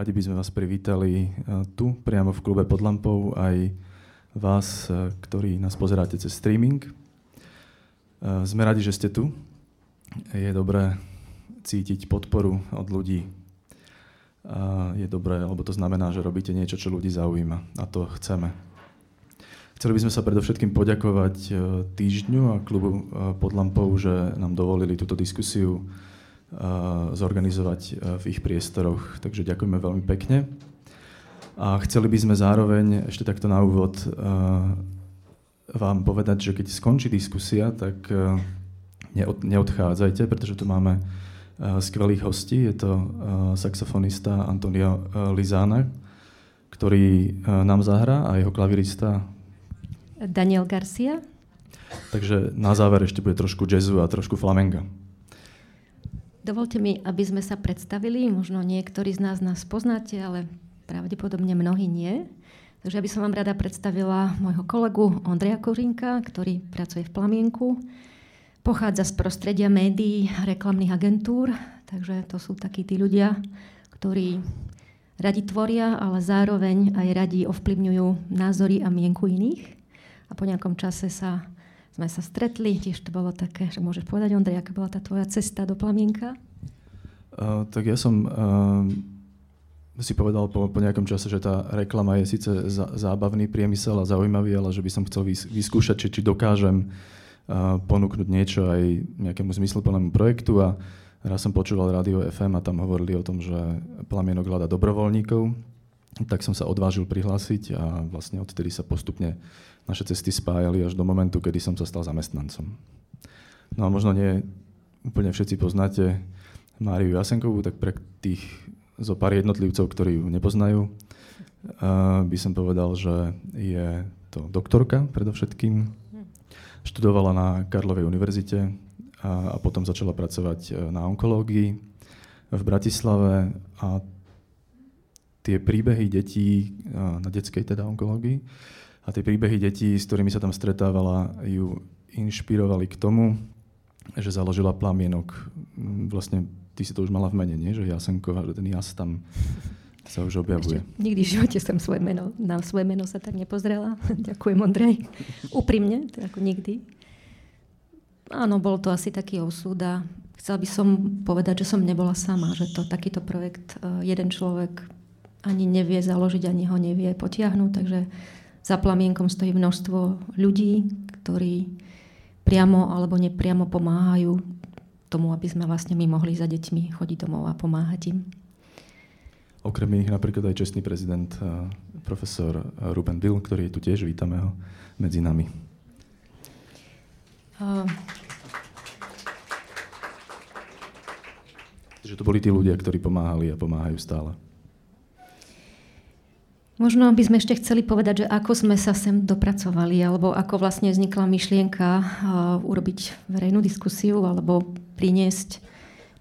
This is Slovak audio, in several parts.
Radi by sme vás privítali eh, tu, priamo v klube pod lampou, aj vás, eh, ktorí nás pozeráte cez streaming. Eh, sme radi, že ste tu. Je dobré cítiť podporu od ľudí. Je dobré, lebo to znamená, že robíte niečo, čo ľudí zaujíma. A to chceme. Chceli by sme sa predovšetkým poďakovať týždňu a klubu pod lampou, že nám dovolili túto diskusiu zorganizovať v ich priestoroch. Takže ďakujeme veľmi pekne. A chceli by sme zároveň ešte takto na úvod vám povedať, že keď skončí diskusia, tak neodchádzajte, pretože tu máme skvelých hostí. Je to saxofonista Antonio Lizána, ktorý nám zahrá a jeho klavirista Daniel Garcia. Takže na záver ešte bude trošku jazzu a trošku flamenga. Dovolte mi, aby sme sa predstavili. Možno niektorí z nás nás poznáte, ale pravdepodobne mnohí nie. Takže ja by som vám rada predstavila môjho kolegu Ondreja Kožinka, ktorý pracuje v Plamienku. Pochádza z prostredia médií, reklamných agentúr, takže to sú takí tí ľudia, ktorí radi tvoria, ale zároveň aj radi ovplyvňujú názory a mienku iných. A po nejakom čase sa sme sa stretli, tiež to bolo také, že môžeš povedať, Ondrej, aká bola tá tvoja cesta do Plamienka? Uh, tak ja som uh, si povedal po, po nejakom čase, že tá reklama je síce za, zábavný priemysel a zaujímavý, ale že by som chcel vys, vyskúšať, či, či dokážem uh, ponúknuť niečo aj nejakému zmysluplnému projektu a raz som počúval rádio FM a tam hovorili o tom, že Plamienok hľada dobrovoľníkov, tak som sa odvážil prihlásiť a vlastne odtedy sa postupne naše cesty spájali až do momentu, kedy som sa stal zamestnancom. No a možno nie úplne všetci poznáte Máriu Jasenkovú, tak pre tých zo pár jednotlivcov, ktorí ju nepoznajú, by som povedal, že je to doktorka predovšetkým. Študovala na Karlovej univerzite a, a potom začala pracovať e, na onkológii v Bratislave a tie príbehy detí na detskej teda onkológii a tie príbehy detí, s ktorými sa tam stretávala, ju inšpirovali k tomu, že založila plamienok. Mm, vlastne ty si to už mala v mene, nie? že Jasenková, že ten jas tam sa už objavuje. Ešte nikdy v živote som svoje meno, na svoje meno sa tak nepozrela. Ďakujem, Ondrej. Úprimne, to ako nikdy. Áno, bol to asi taký osud a chcela by som povedať, že som nebola sama, že to takýto projekt eh, jeden človek ani nevie založiť, ani ho nevie potiahnuť, takže za plamienkom stojí množstvo ľudí, ktorí priamo alebo nepriamo pomáhajú tomu, aby sme vlastne my mohli za deťmi chodiť domov a pomáhať im. Okrem iných napríklad aj čestný prezident eh, profesor Ruben Bill, ktorý je tu tiež, vítame ho medzi nami. Uh... Že to boli tí ľudia, ktorí pomáhali a pomáhajú stále. Možno by sme ešte chceli povedať, že ako sme sa sem dopracovali, alebo ako vlastne vznikla myšlienka uh, urobiť verejnú diskusiu, alebo priniesť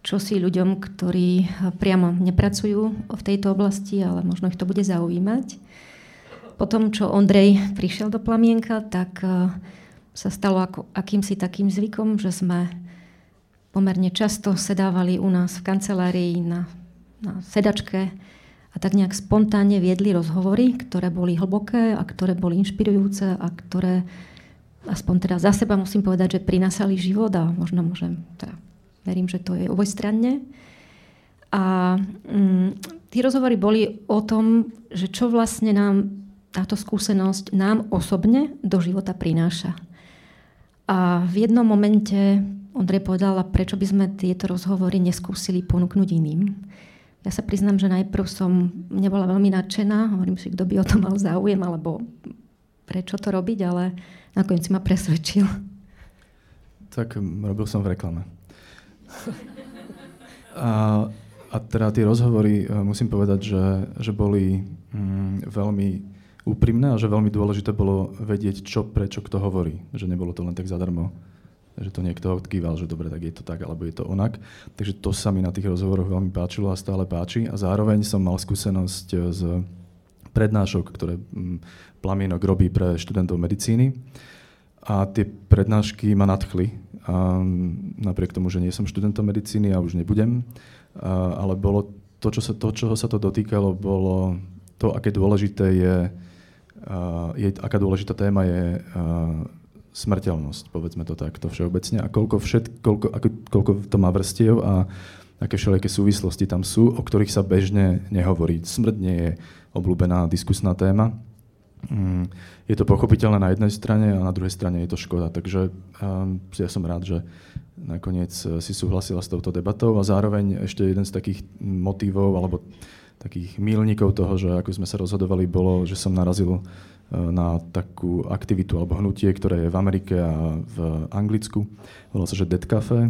čosi ľuďom, ktorí priamo nepracujú v tejto oblasti, ale možno ich to bude zaujímať. Po tom, čo Ondrej prišiel do Plamienka, tak uh, sa stalo ako, akýmsi takým zvykom, že sme pomerne často sedávali u nás v kancelárii na, na sedačke tak nejak spontánne viedli rozhovory, ktoré boli hlboké a ktoré boli inšpirujúce a ktoré, aspoň teda za seba musím povedať, že prinásali život a možno môžem, teda verím, že to je obojstranne. A mm, tí rozhovory boli o tom, že čo vlastne nám táto skúsenosť nám osobne do života prináša. A v jednom momente Ondrej povedala, prečo by sme tieto rozhovory neskúsili ponúknuť iným. Ja sa priznám, že najprv som nebola veľmi nadšená. Hovorím si, kto by o to mal záujem, alebo prečo to robiť, ale nakoniec si ma presvedčil. Tak robil som v reklame. A, a teda tie rozhovory, e, musím povedať, že, že boli mm, veľmi úprimné a že veľmi dôležité bolo vedieť, čo, prečo, kto hovorí. Že nebolo to len tak zadarmo, že to niekto odkýval, že dobre, tak je to tak, alebo je to onak. Takže to sa mi na tých rozhovoroch veľmi páčilo a stále páči. A zároveň som mal skúsenosť z prednášok, ktoré mm, Plamienok robí pre študentov medicíny. A tie prednášky ma nadchli. A napriek tomu, že nie som študentom medicíny a už nebudem, a, ale bolo to, čo sa, to, čoho sa to dotýkalo, bolo to, aké dôležité je, a, je aká dôležitá téma je a, smrteľnosť, povedzme to takto všeobecne, a koľko, všet, koľko, ako, koľko to má vrstiev a aké všelijaké súvislosti tam sú, o ktorých sa bežne nehovorí. Smrť nie je obľúbená diskusná téma. Mm, je to pochopiteľné na jednej strane a na druhej strane je to škoda. Takže um, ja som rád, že nakoniec eh, si súhlasila s touto debatou a zároveň ešte jeden z takých motivov alebo takých mílnikov toho, že ako sme sa rozhodovali, bolo, že som narazil na takú aktivitu alebo hnutie, ktoré je v Amerike a v Anglicku. Volá sa, že Dead Cafe.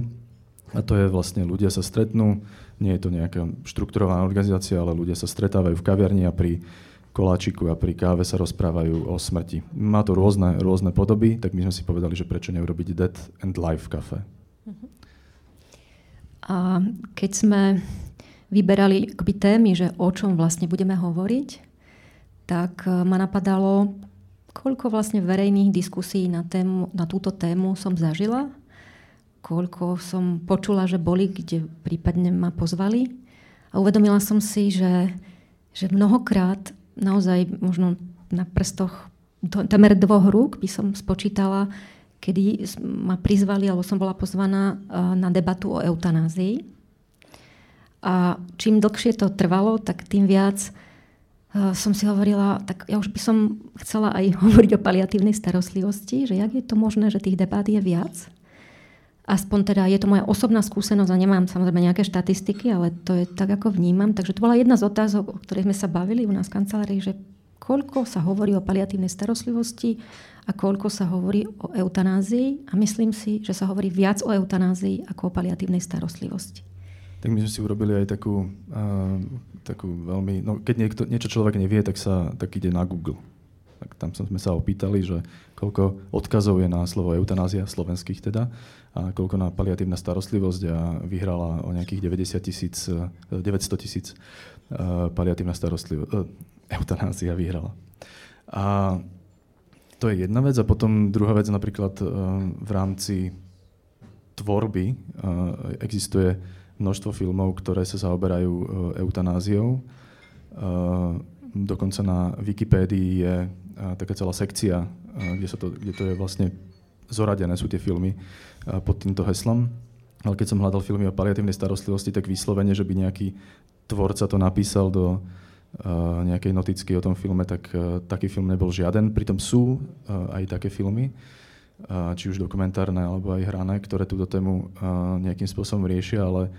A to je vlastne, ľudia sa stretnú, nie je to nejaká štrukturovaná organizácia, ale ľudia sa stretávajú v kaviarni a pri koláčiku a pri káve sa rozprávajú o smrti. Má to rôzne, rôzne podoby, tak my sme si povedali, že prečo neurobiť Dead and Life Cafe. A keď sme vyberali témy, že o čom vlastne budeme hovoriť, tak e, ma napadalo, koľko vlastne verejných diskusí na, tému, na túto tému som zažila, koľko som počula, že boli, kde prípadne ma pozvali. A uvedomila som si, že, že mnohokrát, naozaj možno na prstoch temer dvoch rúk by som spočítala, kedy ma prizvali, alebo som bola pozvaná e, na debatu o eutanázii. A čím dlhšie to trvalo, tak tým viac som si hovorila, tak ja už by som chcela aj hovoriť o paliatívnej starostlivosti, že jak je to možné, že tých debát je viac. Aspoň teda je to moja osobná skúsenosť a nemám samozrejme nejaké štatistiky, ale to je tak, ako vnímam. Takže to bola jedna z otázok, o ktorej sme sa bavili u nás v kancelárii, že koľko sa hovorí o paliatívnej starostlivosti a koľko sa hovorí o eutanázii. A myslím si, že sa hovorí viac o eutanázii ako o paliatívnej starostlivosti. Tak my sme si urobili aj takú, uh, takú veľmi... No, keď niekto, niečo človek nevie, tak sa tak ide na Google. Tak tam sme sa opýtali, že koľko odkazov je na slovo eutanázia, slovenských teda, a koľko na paliatívna starostlivosť a vyhrala o nejakých 90 tisíc, 900 tisíc uh, paliatívna starostlivosť, uh, eutanázia vyhrala. A to je jedna vec. A potom druhá vec napríklad v rámci tvorby existuje množstvo filmov, ktoré sa zaoberajú e, eutanáziou. E, dokonca na Wikipédii je e, taká celá sekcia, kde, sa to, kde to je vlastne zoradené sú tie filmy pod týmto heslom. Ale keď som hľadal filmy o paliatívnej starostlivosti, tak vyslovene, že by nejaký tvorca to napísal do nejakej noticky o tom filme, tak taký film nebol žiaden. Pritom sú aj také filmy, či už dokumentárne alebo aj hrané, ktoré túto tému nejakým spôsobom riešia, ale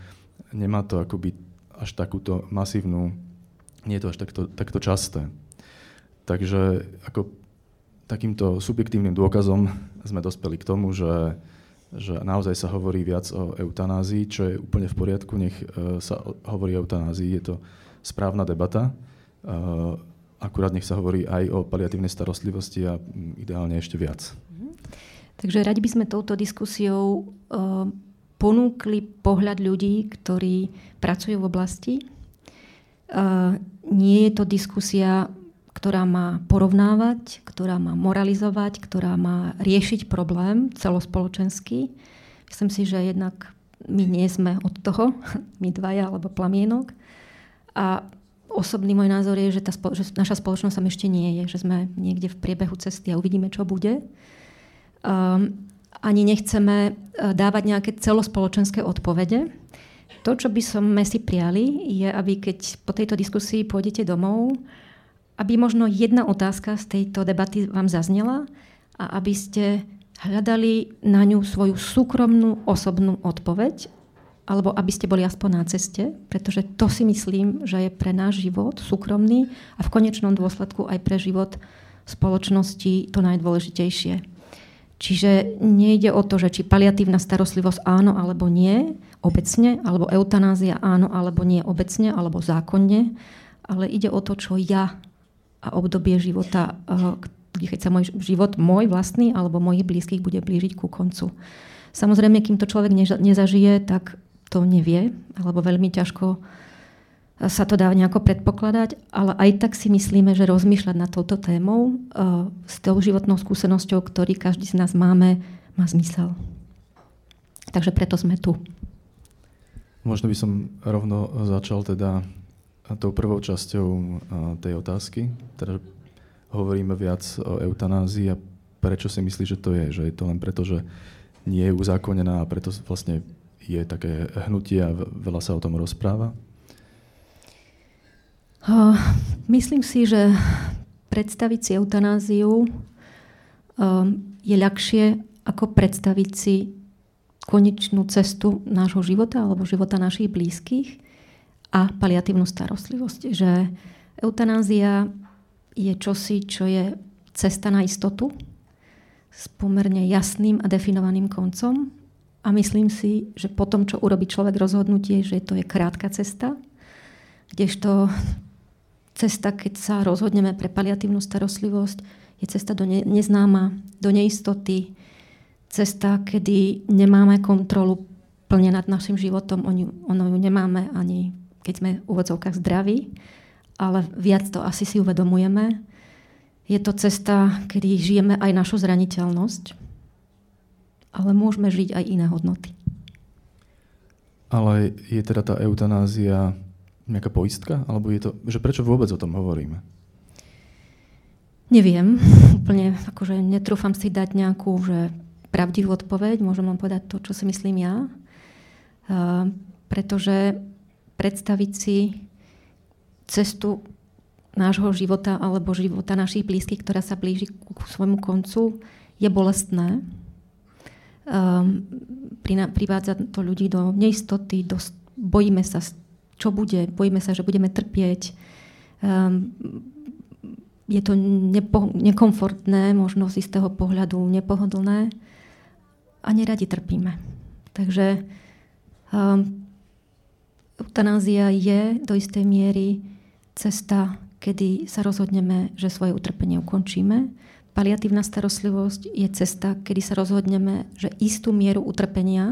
nemá to akoby až takúto masívnu, nie je to až takto, takto časté. Takže ako takýmto subjektívnym dôkazom sme dospeli k tomu, že, že naozaj sa hovorí viac o eutanázii, čo je úplne v poriadku, nech uh, sa hovorí o eutanázii, je to správna debata. Uh, akurát nech sa hovorí aj o paliatívnej starostlivosti a ideálne ešte viac. Takže radi by sme touto diskusiou uh, ponúkli pohľad ľudí, ktorí pracujú v oblasti. Uh, nie je to diskusia, ktorá má porovnávať, ktorá má moralizovať, ktorá má riešiť problém celospoločenský. Myslím si, že jednak my nie sme od toho, my dvaja alebo plamienok. A osobný môj názor je, že, tá, že naša spoločnosť tam ešte nie je, že sme niekde v priebehu cesty a uvidíme, čo bude. Um, ani nechceme uh, dávať nejaké celospoločenské odpovede. To, čo by sme si priali, je, aby keď po tejto diskusii pôjdete domov, aby možno jedna otázka z tejto debaty vám zaznela a aby ste hľadali na ňu svoju súkromnú osobnú odpoveď, alebo aby ste boli aspoň na ceste, pretože to si myslím, že je pre náš život súkromný a v konečnom dôsledku aj pre život spoločnosti to najdôležitejšie. Čiže nejde o to, že či paliatívna starostlivosť áno alebo nie, obecne, alebo eutanázia áno alebo nie obecne, alebo zákonne, ale ide o to, čo ja a obdobie života, eh, keď sa môj život, môj vlastný alebo mojich blízkych bude blížiť ku koncu. Samozrejme, kým to človek nezažije, tak to nevie, alebo veľmi ťažko sa to dá nejako predpokladať, ale aj tak si myslíme, že rozmýšľať nad touto témou uh, s tou životnou skúsenosťou, ktorý každý z nás máme, má zmysel. Takže preto sme tu. Možno by som rovno začal teda tou prvou časťou tej otázky. Teda hovoríme viac o eutanázii a prečo si myslíš, že to je? Že je to len preto, že nie je uzákonená a preto vlastne je také hnutie a veľa sa o tom rozpráva? Myslím si, že predstaviť si eutanáziu je ľahšie ako predstaviť si konečnú cestu nášho života alebo života našich blízkych a paliatívnu starostlivosť. Že eutanázia je čosi, čo je cesta na istotu s pomerne jasným a definovaným koncom. A myslím si, že po tom, čo urobí človek rozhodnutie, že to je krátka cesta, kdežto cesta, keď sa rozhodneme pre paliatívnu starostlivosť, je cesta do ne- neznáma, do neistoty, cesta, kedy nemáme kontrolu plne nad našim životom, ono, ono ju nemáme ani keď sme v úvodzovkách zdraví, ale viac to asi si uvedomujeme. Je to cesta, kedy žijeme aj našu zraniteľnosť, ale môžeme žiť aj iné hodnoty. Ale je teda tá eutanázia nejaká poistka? Alebo je to, že prečo vôbec o tom hovoríme? Neviem. Úplne akože netrúfam si dať nejakú že pravdivú odpoveď. Môžem vám povedať to, čo si myslím ja. Uh, pretože predstaviť si cestu nášho života alebo života našich blízkych, ktorá sa blíži k svojmu koncu, je bolestné. Um, privádza to ľudí do neistoty, do, bojíme sa čo bude. Bojíme sa, že budeme trpieť. Um, je to nepo, nekomfortné, možno z istého pohľadu nepohodlné a neradi trpíme. Takže um, eutanázia je do istej miery cesta, kedy sa rozhodneme, že svoje utrpenie ukončíme. Paliatívna starostlivosť je cesta, kedy sa rozhodneme, že istú mieru utrpenia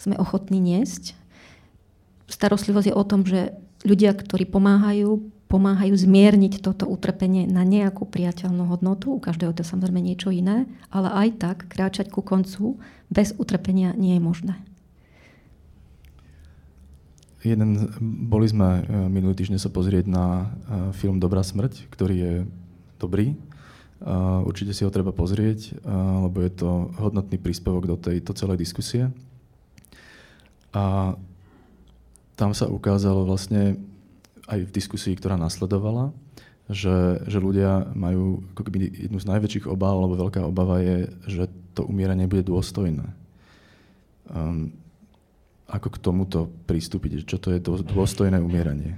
sme ochotní niesť starostlivosť je o tom, že ľudia, ktorí pomáhajú, pomáhajú zmierniť toto utrpenie na nejakú priateľnú hodnotu. U každého to je samozrejme niečo iné, ale aj tak kráčať ku koncu bez utrpenia nie je možné. Jeden, boli sme e, minulý týždeň sa pozrieť na e, film Dobrá smrť, ktorý je dobrý. Určite si ho treba pozrieť, e, lebo je to hodnotný príspevok do tejto celej diskusie. A tam sa ukázalo vlastne aj v diskusii, ktorá nasledovala, že, že ľudia majú ako keby jednu z najväčších obáv, alebo veľká obava je, že to umieranie bude dôstojné. Um, ako k tomuto pristúpiť? Čo to je dôstojné umieranie?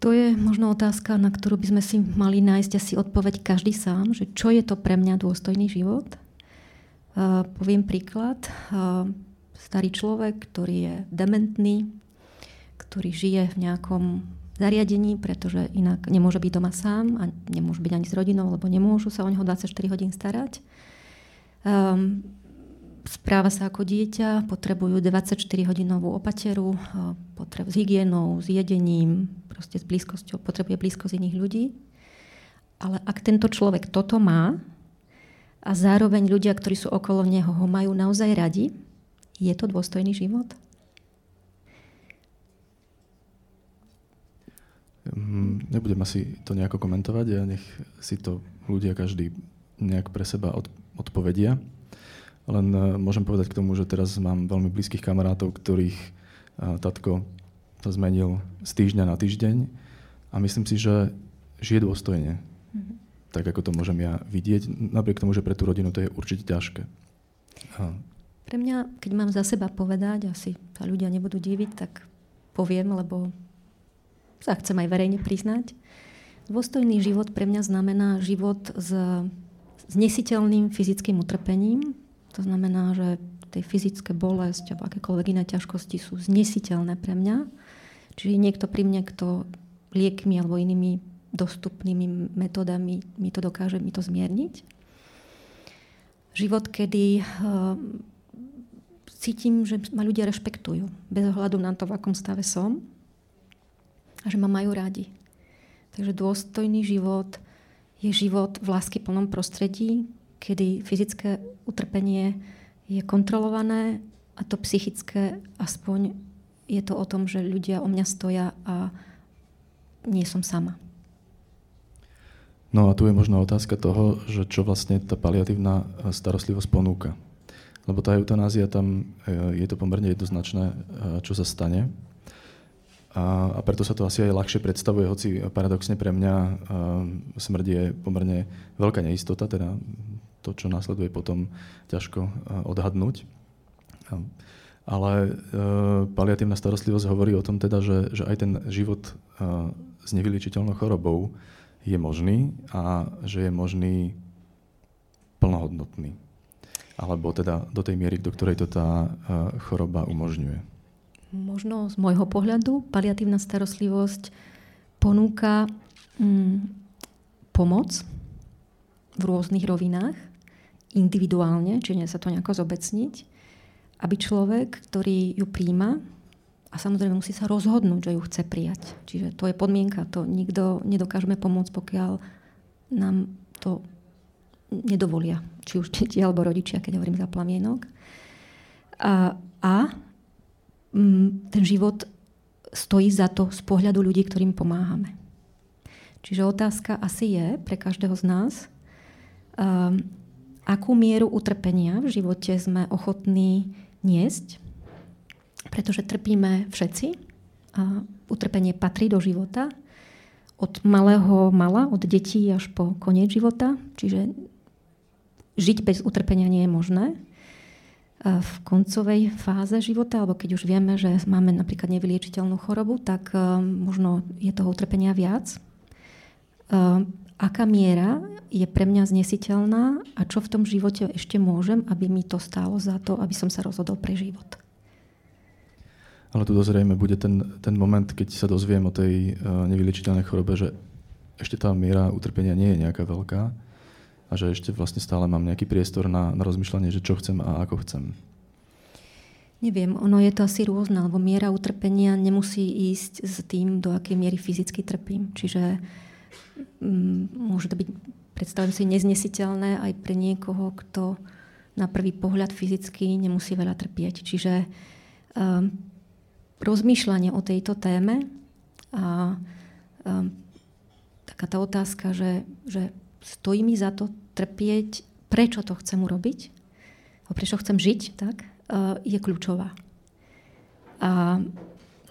To je možno otázka, na ktorú by sme si mali nájsť asi odpoveď každý sám, že čo je to pre mňa dôstojný život. Uh, poviem príklad. Uh, starý človek, ktorý je dementný, ktorý žije v nejakom zariadení, pretože inak nemôže byť doma sám a nemôže byť ani s rodinou, lebo nemôžu sa o neho 24 hodín starať. Um, správa sa ako dieťa, potrebujú 24-hodinovú opateru, uh, potrebu s hygienou, s jedením, proste s blízkosťou, potrebuje blízkosť iných ľudí. Ale ak tento človek toto má a zároveň ľudia, ktorí sú okolo neho, ho majú naozaj radi, je to dôstojný život? Nebudem asi to nejako komentovať, ja nech si to ľudia každý nejak pre seba od, odpovedia. Len uh, môžem povedať k tomu, že teraz mám veľmi blízkych kamarátov, ktorých uh, tatko sa zmenil z týždňa na týždeň a myslím si, že žije dôstojne. Mm-hmm. Tak ako to môžem ja vidieť, napriek tomu, že pre tú rodinu to je určite ťažké. A... Pre mňa, keď mám za seba povedať, asi sa ľudia nebudú diviť, tak poviem, lebo sa chcem aj verejne priznať. Dôstojný život pre mňa znamená život s, s nesiteľným fyzickým utrpením. To znamená, že tej fyzické bolesť alebo akékoľvek iné ťažkosti sú znesiteľné pre mňa. Čiže niekto pri mne, kto liekmi alebo inými dostupnými metodami mi to dokáže mi to zmierniť. Život, kedy uh, cítim, že ma ľudia rešpektujú bez ohľadu na to, v akom stave som a že ma majú rádi. Takže dôstojný život je život v lásky plnom prostredí, kedy fyzické utrpenie je kontrolované a to psychické aspoň je to o tom, že ľudia o mňa stoja a nie som sama. No a tu je možná otázka toho, že čo vlastne tá paliatívna starostlivosť ponúka. Lebo tá eutanázia tam e, je to pomerne jednoznačné, e, čo sa stane. A, a preto sa to asi aj ľahšie predstavuje, hoci paradoxne pre mňa uh, smrť je pomerne veľká neistota, teda to, čo následuje potom, ťažko uh, odhadnúť. Uh, ale uh, paliatívna starostlivosť hovorí o tom teda, že, že aj ten život s nevyliečiteľnou chorobou je možný a že je možný plnohodnotný. Alebo teda do tej miery, do ktorej to tá uh, choroba umožňuje. Možno z môjho pohľadu paliatívna starostlivosť ponúka mm, pomoc v rôznych rovinách, individuálne, čiže sa to nejako zobecniť, aby človek, ktorý ju príjma, a samozrejme musí sa rozhodnúť, že ju chce prijať. Čiže to je podmienka, to nikto nedokážeme pomôcť, pokiaľ nám to nedovolia, či už deti alebo rodičia, keď hovorím za plamienok. A, a ten život stojí za to z pohľadu ľudí, ktorým pomáhame. Čiže otázka asi je pre každého z nás, um, akú mieru utrpenia v živote sme ochotní niesť, pretože trpíme všetci. A utrpenie patrí do života. Od malého mala, od detí až po koniec života. Čiže žiť bez utrpenia nie je možné v koncovej fáze života, alebo keď už vieme, že máme napríklad nevyliečiteľnú chorobu, tak e, možno je toho utrpenia viac. E, aká miera je pre mňa znesiteľná a čo v tom živote ešte môžem, aby mi to stálo za to, aby som sa rozhodol pre život. Ale tu dozrejme bude ten, ten moment, keď sa dozviem o tej uh, nevyliečiteľnej chorobe, že ešte tá miera utrpenia nie je nejaká veľká a že ešte vlastne stále mám nejaký priestor na, na rozmýšľanie, že čo chcem a ako chcem. Neviem, ono je to asi rôzne, lebo miera utrpenia nemusí ísť s tým, do akej miery fyzicky trpím. Čiže mm, môže to byť, predstavujem si, neznesiteľné aj pre niekoho, kto na prvý pohľad fyzicky nemusí veľa trpieť. Čiže um, rozmýšľanie o tejto téme a um, taká tá otázka, že, že stojí mi za to trpieť, prečo to chcem urobiť, prečo chcem žiť, tak, e, je kľúčová. A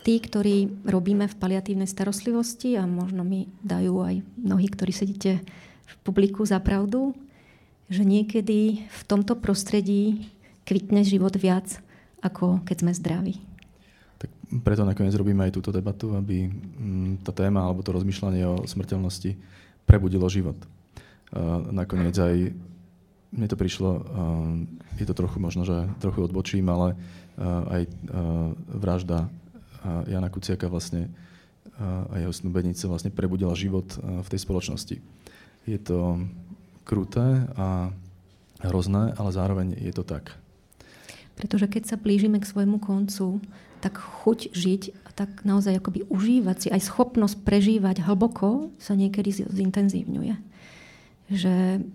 tí, ktorí robíme v paliatívnej starostlivosti, a možno mi dajú aj mnohí, ktorí sedíte v publiku za pravdu, že niekedy v tomto prostredí kvitne život viac, ako keď sme zdraví. Tak preto nakoniec robíme aj túto debatu, aby mm, tá téma alebo to rozmýšľanie o smrteľnosti prebudilo život nakoniec aj mne to prišlo, je to trochu možno, že trochu odbočím, ale aj vražda Jana Kuciaka vlastne a jeho snubenice vlastne prebudila život v tej spoločnosti. Je to kruté a hrozné, ale zároveň je to tak. Pretože keď sa blížime k svojmu koncu, tak chuť žiť a tak naozaj akoby užívať si, aj schopnosť prežívať hlboko sa niekedy zintenzívňuje že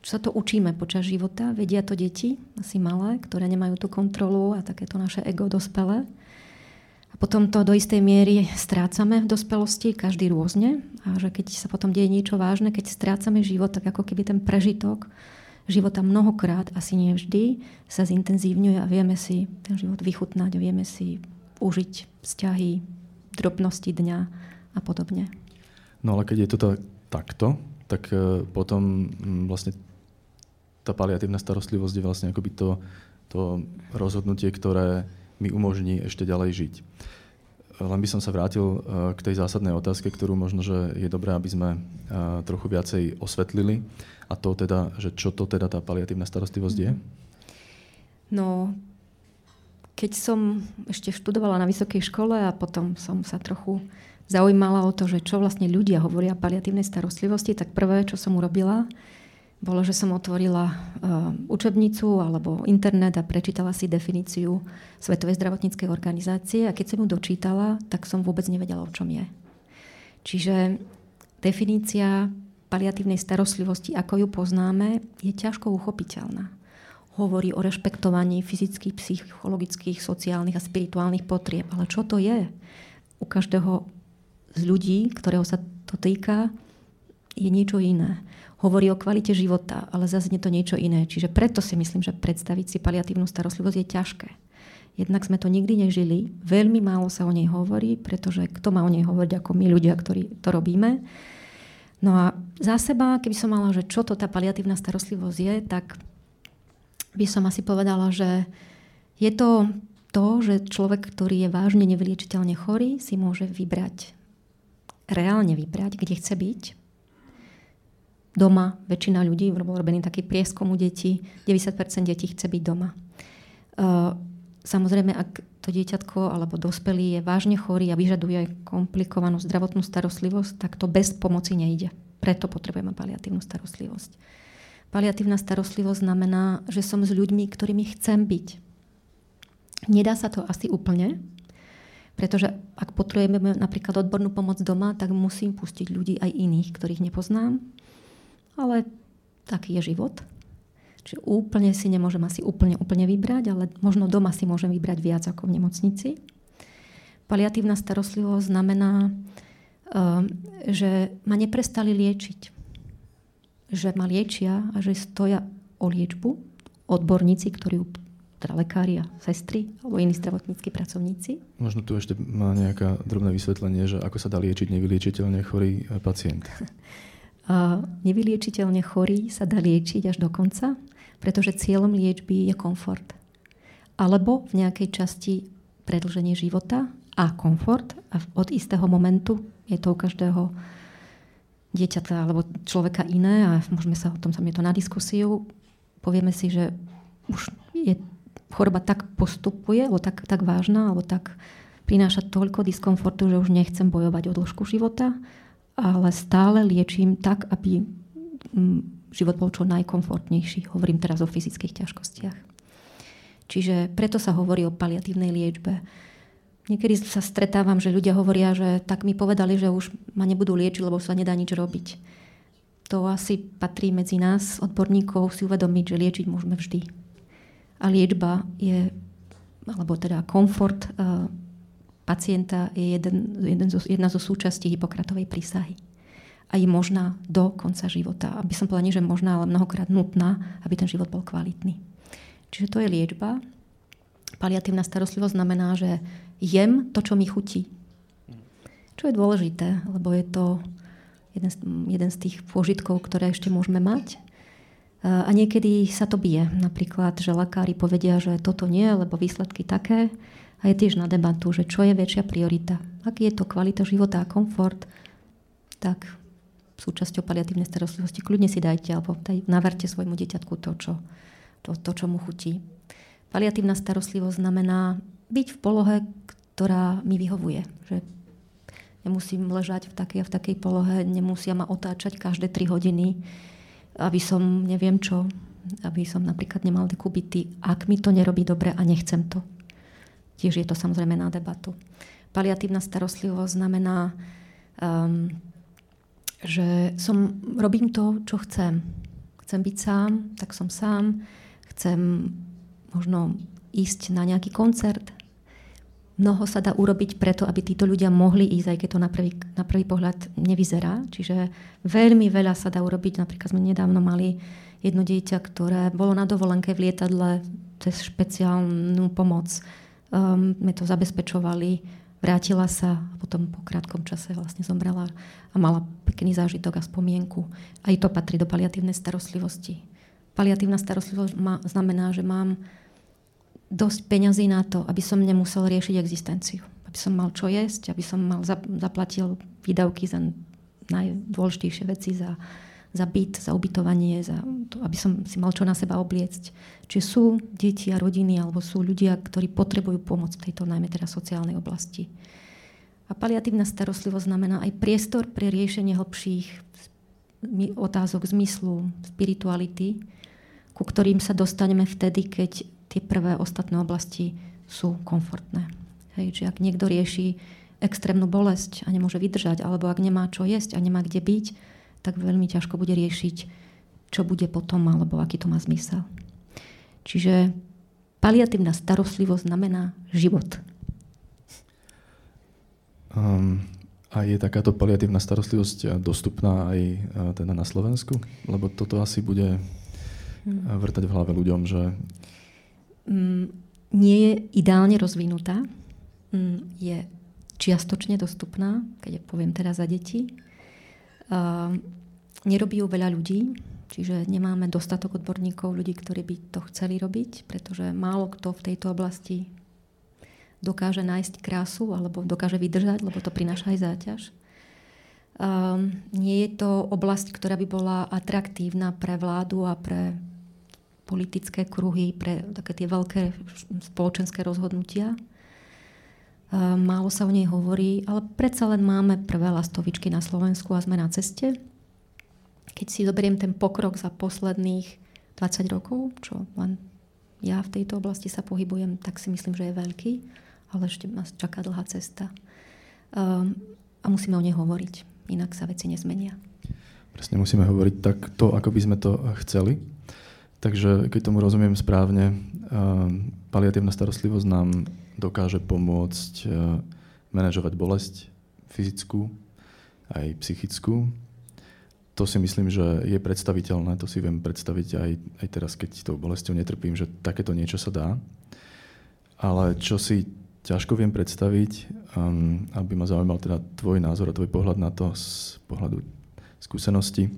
sa to učíme počas života, vedia to deti, asi malé, ktoré nemajú tú kontrolu a takéto naše ego dospelé. A potom to do istej miery strácame v dospelosti, každý rôzne. A že keď sa potom deje niečo vážne, keď strácame život, tak ako keby ten prežitok života mnohokrát, asi nie vždy, sa zintenzívňuje a vieme si ten život vychutnať, vieme si užiť vzťahy, drobnosti dňa a podobne. No ale keď je to takto, tak e, potom vlastne tá paliatívna starostlivosť je vlastne akoby to, to rozhodnutie, ktoré mi umožní ešte ďalej žiť. Len by som sa vrátil e, k tej zásadnej otázke, ktorú možno, že je dobré, aby sme e, trochu viacej osvetlili. A to teda, že čo to teda tá paliatívna starostlivosť je? No, keď som ešte študovala na vysokej škole a potom som sa trochu zaujímala o to, že čo vlastne ľudia hovoria o paliatívnej starostlivosti, tak prvé, čo som urobila, bolo, že som otvorila uh, učebnicu alebo internet a prečítala si definíciu Svetovej zdravotníckej organizácie a keď som ju dočítala, tak som vôbec nevedela, o čom je. Čiže definícia paliatívnej starostlivosti, ako ju poznáme, je ťažko uchopiteľná hovorí o rešpektovaní fyzických, psychologických, sociálnych a spirituálnych potrieb. Ale čo to je? U každého z ľudí, ktorého sa to týka, je niečo iné. Hovorí o kvalite života, ale zase je to niečo iné. Čiže preto si myslím, že predstaviť si paliatívnu starostlivosť je ťažké. Jednak sme to nikdy nežili, veľmi málo sa o nej hovorí, pretože kto má o nej hovoriť ako my ľudia, ktorí to robíme. No a za seba, keby som mala, že čo to tá paliatívna starostlivosť je, tak by som asi povedala, že je to to, že človek, ktorý je vážne nevyliečiteľne chorý, si môže vybrať, reálne vybrať, kde chce byť. Doma väčšina ľudí, bol robený taký prieskom u detí, 90% detí chce byť doma. Samozrejme, ak to dieťatko alebo dospelý je vážne chorý a vyžaduje komplikovanú zdravotnú starostlivosť, tak to bez pomoci nejde. Preto potrebujeme paliatívnu starostlivosť. Paliatívna starostlivosť znamená, že som s ľuďmi, ktorými chcem byť. Nedá sa to asi úplne, pretože ak potrebujeme napríklad odbornú pomoc doma, tak musím pustiť ľudí aj iných, ktorých nepoznám. Ale taký je život. Čiže úplne si nemôžem asi úplne, úplne vybrať, ale možno doma si môžem vybrať viac ako v nemocnici. Paliatívna starostlivosť znamená, ehm, že ma neprestali liečiť že ma liečia a že stoja o liečbu odborníci, ktorí teda lekári a sestry alebo iní zdravotníckí pracovníci. Možno tu ešte má nejaká drobné vysvetlenie, že ako sa dá liečiť nevyliečiteľne chorý e, pacient. A nevyliečiteľne chorý sa dá liečiť až do konca, pretože cieľom liečby je komfort. Alebo v nejakej časti predlženie života a komfort a od istého momentu je to u každého dieťaťa alebo človeka iné a môžeme sa o tom sa to na diskusiu. Povieme si, že už je choroba tak postupuje, alebo tak, tak vážna, alebo tak prináša toľko diskomfortu, že už nechcem bojovať o dĺžku života, ale stále liečím tak, aby mm, život bol čo najkomfortnejší. Hovorím teraz o fyzických ťažkostiach. Čiže preto sa hovorí o paliatívnej liečbe Niekedy sa stretávam, že ľudia hovoria, že tak mi povedali, že už ma nebudú liečiť, lebo sa nedá nič robiť. To asi patrí medzi nás, odborníkov, si uvedomiť, že liečiť môžeme vždy. A liečba je, alebo teda komfort uh, pacienta je jeden, jeden zo, jedna zo súčastí Hipokratovej prísahy. A je možná do konca života. Aby som povedala, nie že možná, ale mnohokrát nutná, aby ten život bol kvalitný. Čiže to je liečba. Paliatívna starostlivosť znamená, že jem to, čo mi chutí. Čo je dôležité, lebo je to jeden z, jeden z tých pôžitkov, ktoré ešte môžeme mať. A niekedy sa to bije. Napríklad, že lekári povedia, že toto nie, lebo výsledky také. A je tiež na debatu, že čo je väčšia priorita. Ak je to kvalita života a komfort, tak súčasťou paliatívnej starostlivosti kľudne si dajte alebo daj, naverte svojmu dieťatku to čo, to, to, čo mu chutí. Paliatívna starostlivosť znamená byť v polohe, ktorá mi vyhovuje. Že nemusím ležať v takej a v takej polohe, nemusia ma otáčať každé 3 hodiny, aby som neviem čo, aby som napríklad nemal dekubity, ak mi to nerobí dobre a nechcem to. Tiež je to samozrejme na debatu. Paliatívna starostlivosť znamená, um, že som, robím to, čo chcem. Chcem byť sám, tak som sám. Chcem možno ísť na nejaký koncert, mnoho sa dá urobiť preto, aby títo ľudia mohli ísť, aj keď to na prvý, na prvý pohľad nevyzerá. Čiže veľmi veľa sa dá urobiť. Napríklad sme nedávno mali jedno dieťa, ktoré bolo na dovolenke v lietadle cez špeciálnu pomoc. Um, sme to zabezpečovali, vrátila sa a potom po krátkom čase vlastne zomrela a mala pekný zážitok a spomienku. Aj to patrí do paliatívnej starostlivosti. Paliatívna starostlivosť má, znamená, že mám dosť peňazí na to, aby som nemusel riešiť existenciu. Aby som mal čo jesť, aby som mal zaplatil výdavky za najdôležitejšie veci, za, za byt, za ubytovanie, za to, aby som si mal čo na seba obliecť. Čiže sú deti a rodiny, alebo sú ľudia, ktorí potrebujú pomoc v tejto najmä teda sociálnej oblasti. A paliatívna starostlivosť znamená aj priestor pre riešenie hlbších otázok zmyslu, spirituality, ku ktorým sa dostaneme vtedy, keď tie prvé ostatné oblasti sú komfortné. Hej, že ak niekto rieši extrémnu bolesť a nemôže vydržať, alebo ak nemá čo jesť a nemá kde byť, tak veľmi ťažko bude riešiť, čo bude potom, alebo aký to má zmysel. Čiže paliatívna starostlivosť znamená život. Um, a je takáto paliatívna starostlivosť dostupná aj teda na Slovensku? Lebo toto asi bude Hmm. vrtať v hlave ľuďom, že... Mm, nie je ideálne rozvinutá, mm, je čiastočne dostupná, keď poviem teraz za deti. Nerobí ju veľa ľudí, čiže nemáme dostatok odborníkov, ľudí, ktorí by to chceli robiť, pretože málo kto v tejto oblasti dokáže nájsť krásu alebo dokáže vydržať, lebo to prináša aj záťaž. Um, nie je to oblasť, ktorá by bola atraktívna pre vládu a pre politické kruhy, pre také tie veľké spoločenské rozhodnutia. Málo sa o nej hovorí, ale predsa len máme prvé lastovičky na Slovensku a sme na ceste. Keď si zoberiem ten pokrok za posledných 20 rokov, čo len ja v tejto oblasti sa pohybujem, tak si myslím, že je veľký, ale ešte nás čaká dlhá cesta. a musíme o nej hovoriť, inak sa veci nezmenia. Presne musíme hovoriť tak to, ako by sme to chceli. Takže keď tomu rozumiem správne, paliatívna starostlivosť nám dokáže pomôcť manažovať bolesť fyzickú aj psychickú. To si myslím, že je predstaviteľné, to si viem predstaviť aj, aj teraz, keď tou bolesťou netrpím, že takéto niečo sa dá. Ale čo si ťažko viem predstaviť, um, aby ma zaujímal teda tvoj názor a tvoj pohľad na to z pohľadu skúsenosti,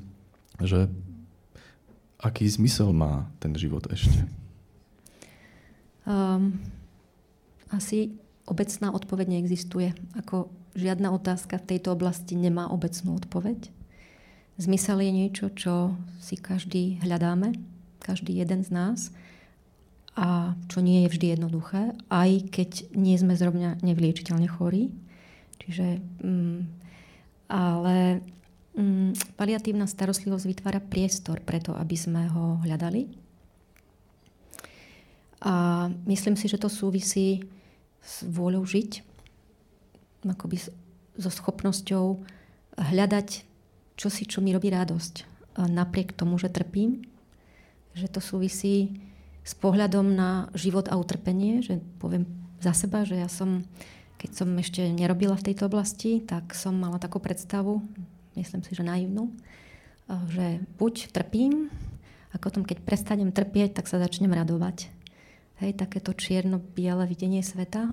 že aký zmysel má ten život ešte? Um, asi obecná odpoveď neexistuje. Ako žiadna otázka v tejto oblasti nemá obecnú odpoveď. Zmysel je niečo, čo si každý hľadáme, každý jeden z nás a čo nie je vždy jednoduché, aj keď nie sme zrovna nevyliečiteľne chorí. Čiže, um, ale Mm, paliatívna starostlivosť vytvára priestor preto, aby sme ho hľadali. A myslím si, že to súvisí s vôľou žiť, akoby so schopnosťou hľadať čosi, čo mi robí radosť. Napriek tomu, že trpím, že to súvisí s pohľadom na život a utrpenie, že poviem za seba, že ja som, keď som ešte nerobila v tejto oblasti, tak som mala takú predstavu, myslím si, že naivnú, eh, že buď trpím, a potom keď prestanem trpieť, tak sa začnem radovať. Hej, takéto čierno-biele videnie sveta.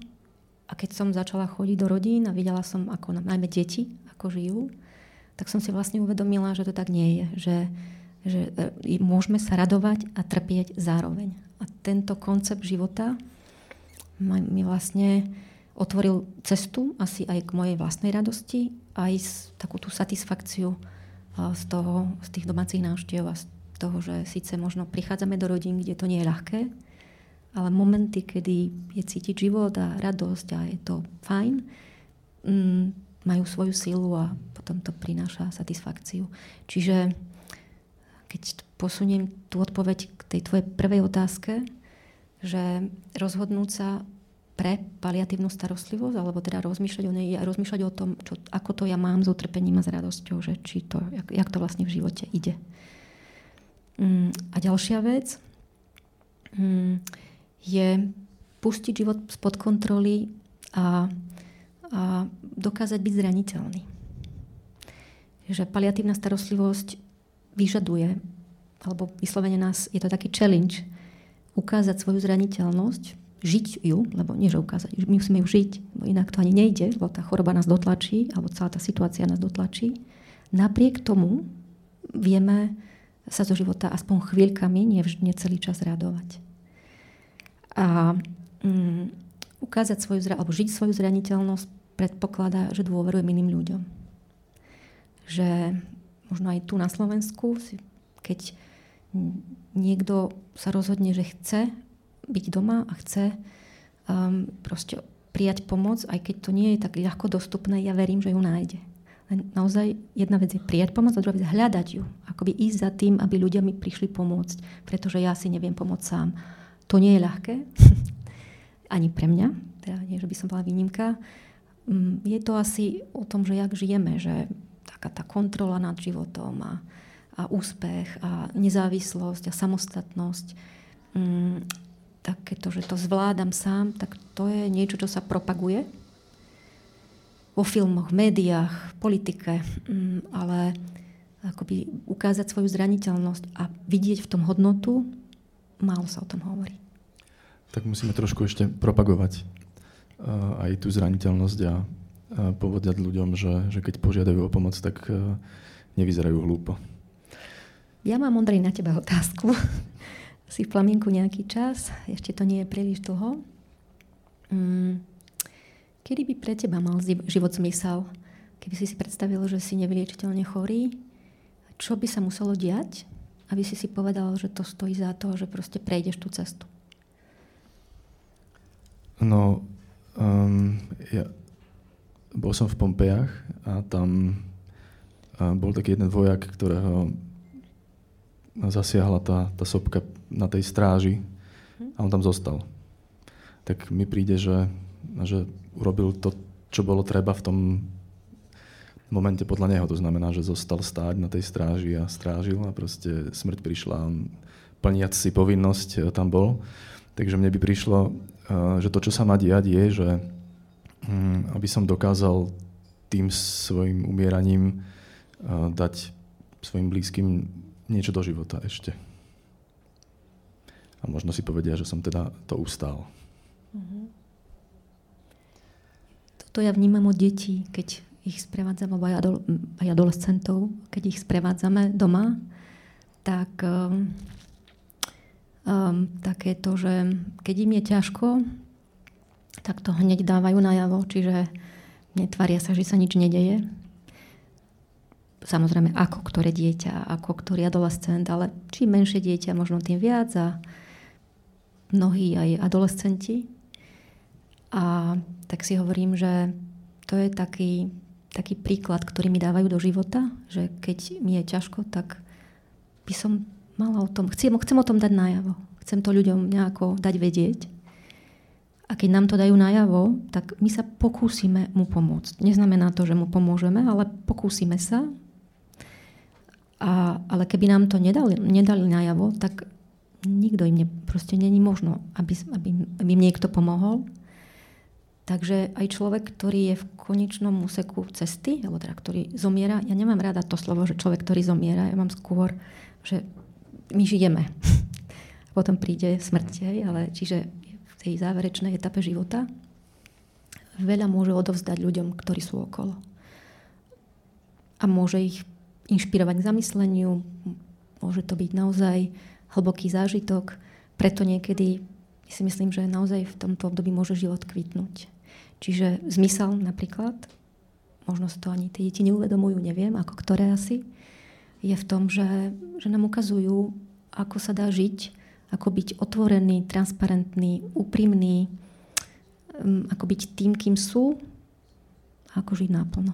A keď som začala chodiť do rodín a videla som, ako najmä deti, ako žijú, tak som si vlastne uvedomila, že to tak nie je. Že, že eh, môžeme sa radovať a trpieť zároveň. A tento koncept života mi vlastne otvoril cestu asi aj k mojej vlastnej radosti, aj takú tú satisfakciu z, toho, z tých domácich návštev a z toho, že síce možno prichádzame do rodín, kde to nie je ľahké, ale momenty, kedy je cítiť život a radosť a je to fajn, mm, majú svoju silu a potom to prináša satisfakciu. Čiže keď posuniem tú odpoveď k tej tvojej prvej otázke, že rozhodnúť sa pre paliatívnu starostlivosť, alebo teda rozmýšľať o nej a rozmýšľať o tom, čo, ako to ja mám s utrpením a s radosťou, že či to, jak, jak to vlastne v živote ide. Mm, a ďalšia vec mm, je pustiť život spod kontroly a, a dokázať byť zraniteľný. Že paliatívna starostlivosť vyžaduje, alebo vyslovene nás, je to taký challenge, ukázať svoju zraniteľnosť, žiť ju, lebo nie, že ukázať, my musíme ju žiť, bo inak to ani nejde, lebo tá choroba nás dotlačí, alebo celá tá situácia nás dotlačí. Napriek tomu vieme sa zo života aspoň chvíľkami, nie, nie celý čas radovať. A mm, ukázať svoju, alebo žiť svoju zraniteľnosť predpokladá, že dôverujem iným ľuďom. Že možno aj tu na Slovensku, keď niekto sa rozhodne, že chce byť doma a chce um, proste prijať pomoc, aj keď to nie je tak ľahko dostupné, ja verím, že ju nájde. Len naozaj jedna vec je prijať pomoc a druhá vec je hľadať ju. Akoby ísť za tým, aby ľudia mi prišli pomôcť, pretože ja si neviem pomôcť sám. To nie je ľahké, ani pre mňa, teda nie, že by som bola výnimka. Mm, je to asi o tom, že jak žijeme, že taká tá kontrola nad životom a, a úspech a nezávislosť a samostatnosť, mm, takéto, že to zvládam sám, tak to je niečo, čo sa propaguje vo filmoch, médiách, politike, mm, ale akoby ukázať svoju zraniteľnosť a vidieť v tom hodnotu, málo sa o tom hovorí. Tak musíme trošku ešte propagovať uh, aj tú zraniteľnosť a uh, povedať ľuďom, že, že keď požiadajú o pomoc, tak uh, nevyzerajú hlúpo. Ja mám, Ondrej, na teba otázku. Si v plamienku nejaký čas, ešte to nie je príliš dlho. Mm, kedy by pre teba mal život zmysel? Keby si si predstavil, že si nevyliečiteľne chorý, čo by sa muselo diať, aby si si povedal, že to stojí za to, že proste prejdeš tú cestu? No, um, ja bol som v Pompejach a tam bol taký jeden vojak, ktorého zasiahla tá, tá sopka na tej stráži a on tam zostal. Tak mi príde, že, že urobil to, čo bolo treba v tom momente podľa neho. To znamená, že zostal stáť na tej stráži a strážil a proste smrť prišla. Plniac si povinnosť e, tam bol. Takže mne by prišlo, e, že to, čo sa má diať, je, že mm, aby som dokázal tým svojim umieraním e, dať svojim blízkym niečo do života ešte. A možno si povedia, že som teda to ustál. Mm-hmm. Toto ja vnímam od detí, keď ich sprevádzame, alebo aj, adol- aj adolescentov, keď ich sprevádzame doma, tak um, um, také to, že keď im je ťažko, tak to hneď dávajú najavo, čiže netvaria sa, že sa nič nedeje. Samozrejme, ako ktoré dieťa, ako ktorý adolescent, ale čím menšie dieťa, možno tým viac a mnohí aj adolescenti. A tak si hovorím, že to je taký taký príklad, ktorý mi dávajú do života, že keď mi je ťažko, tak by som mala o tom, chcem, chcem o tom dať najavo. Chcem to ľuďom nejako dať vedieť. A keď nám to dajú najavo, tak my sa pokúsime mu pomôcť. Neznamená to, že mu pomôžeme, ale pokúsime sa. A, ale keby nám to nedali, nedali najavo, tak nikto im ne, proste není možno, aby, aby, aby im niekto pomohol. Takže aj človek, ktorý je v konečnom úseku cesty, alebo teda ktorý zomiera, ja nemám rada to slovo, že človek, ktorý zomiera, ja mám skôr, že my žijeme. Potom príde smrť, ale čiže v tej záverečnej etape života veľa môže odovzdať ľuďom, ktorí sú okolo. A môže ich inšpirovať k zamysleniu, môže to byť naozaj hlboký zážitok, preto niekedy si myslím, že naozaj v tomto období môže život kvitnúť. Čiže zmysel napríklad, možno si to ani tie deti neuvedomujú, neviem, ako ktoré asi, je v tom, že, že nám ukazujú, ako sa dá žiť, ako byť otvorený, transparentný, úprimný, um, ako byť tým, kým sú a ako žiť náplno.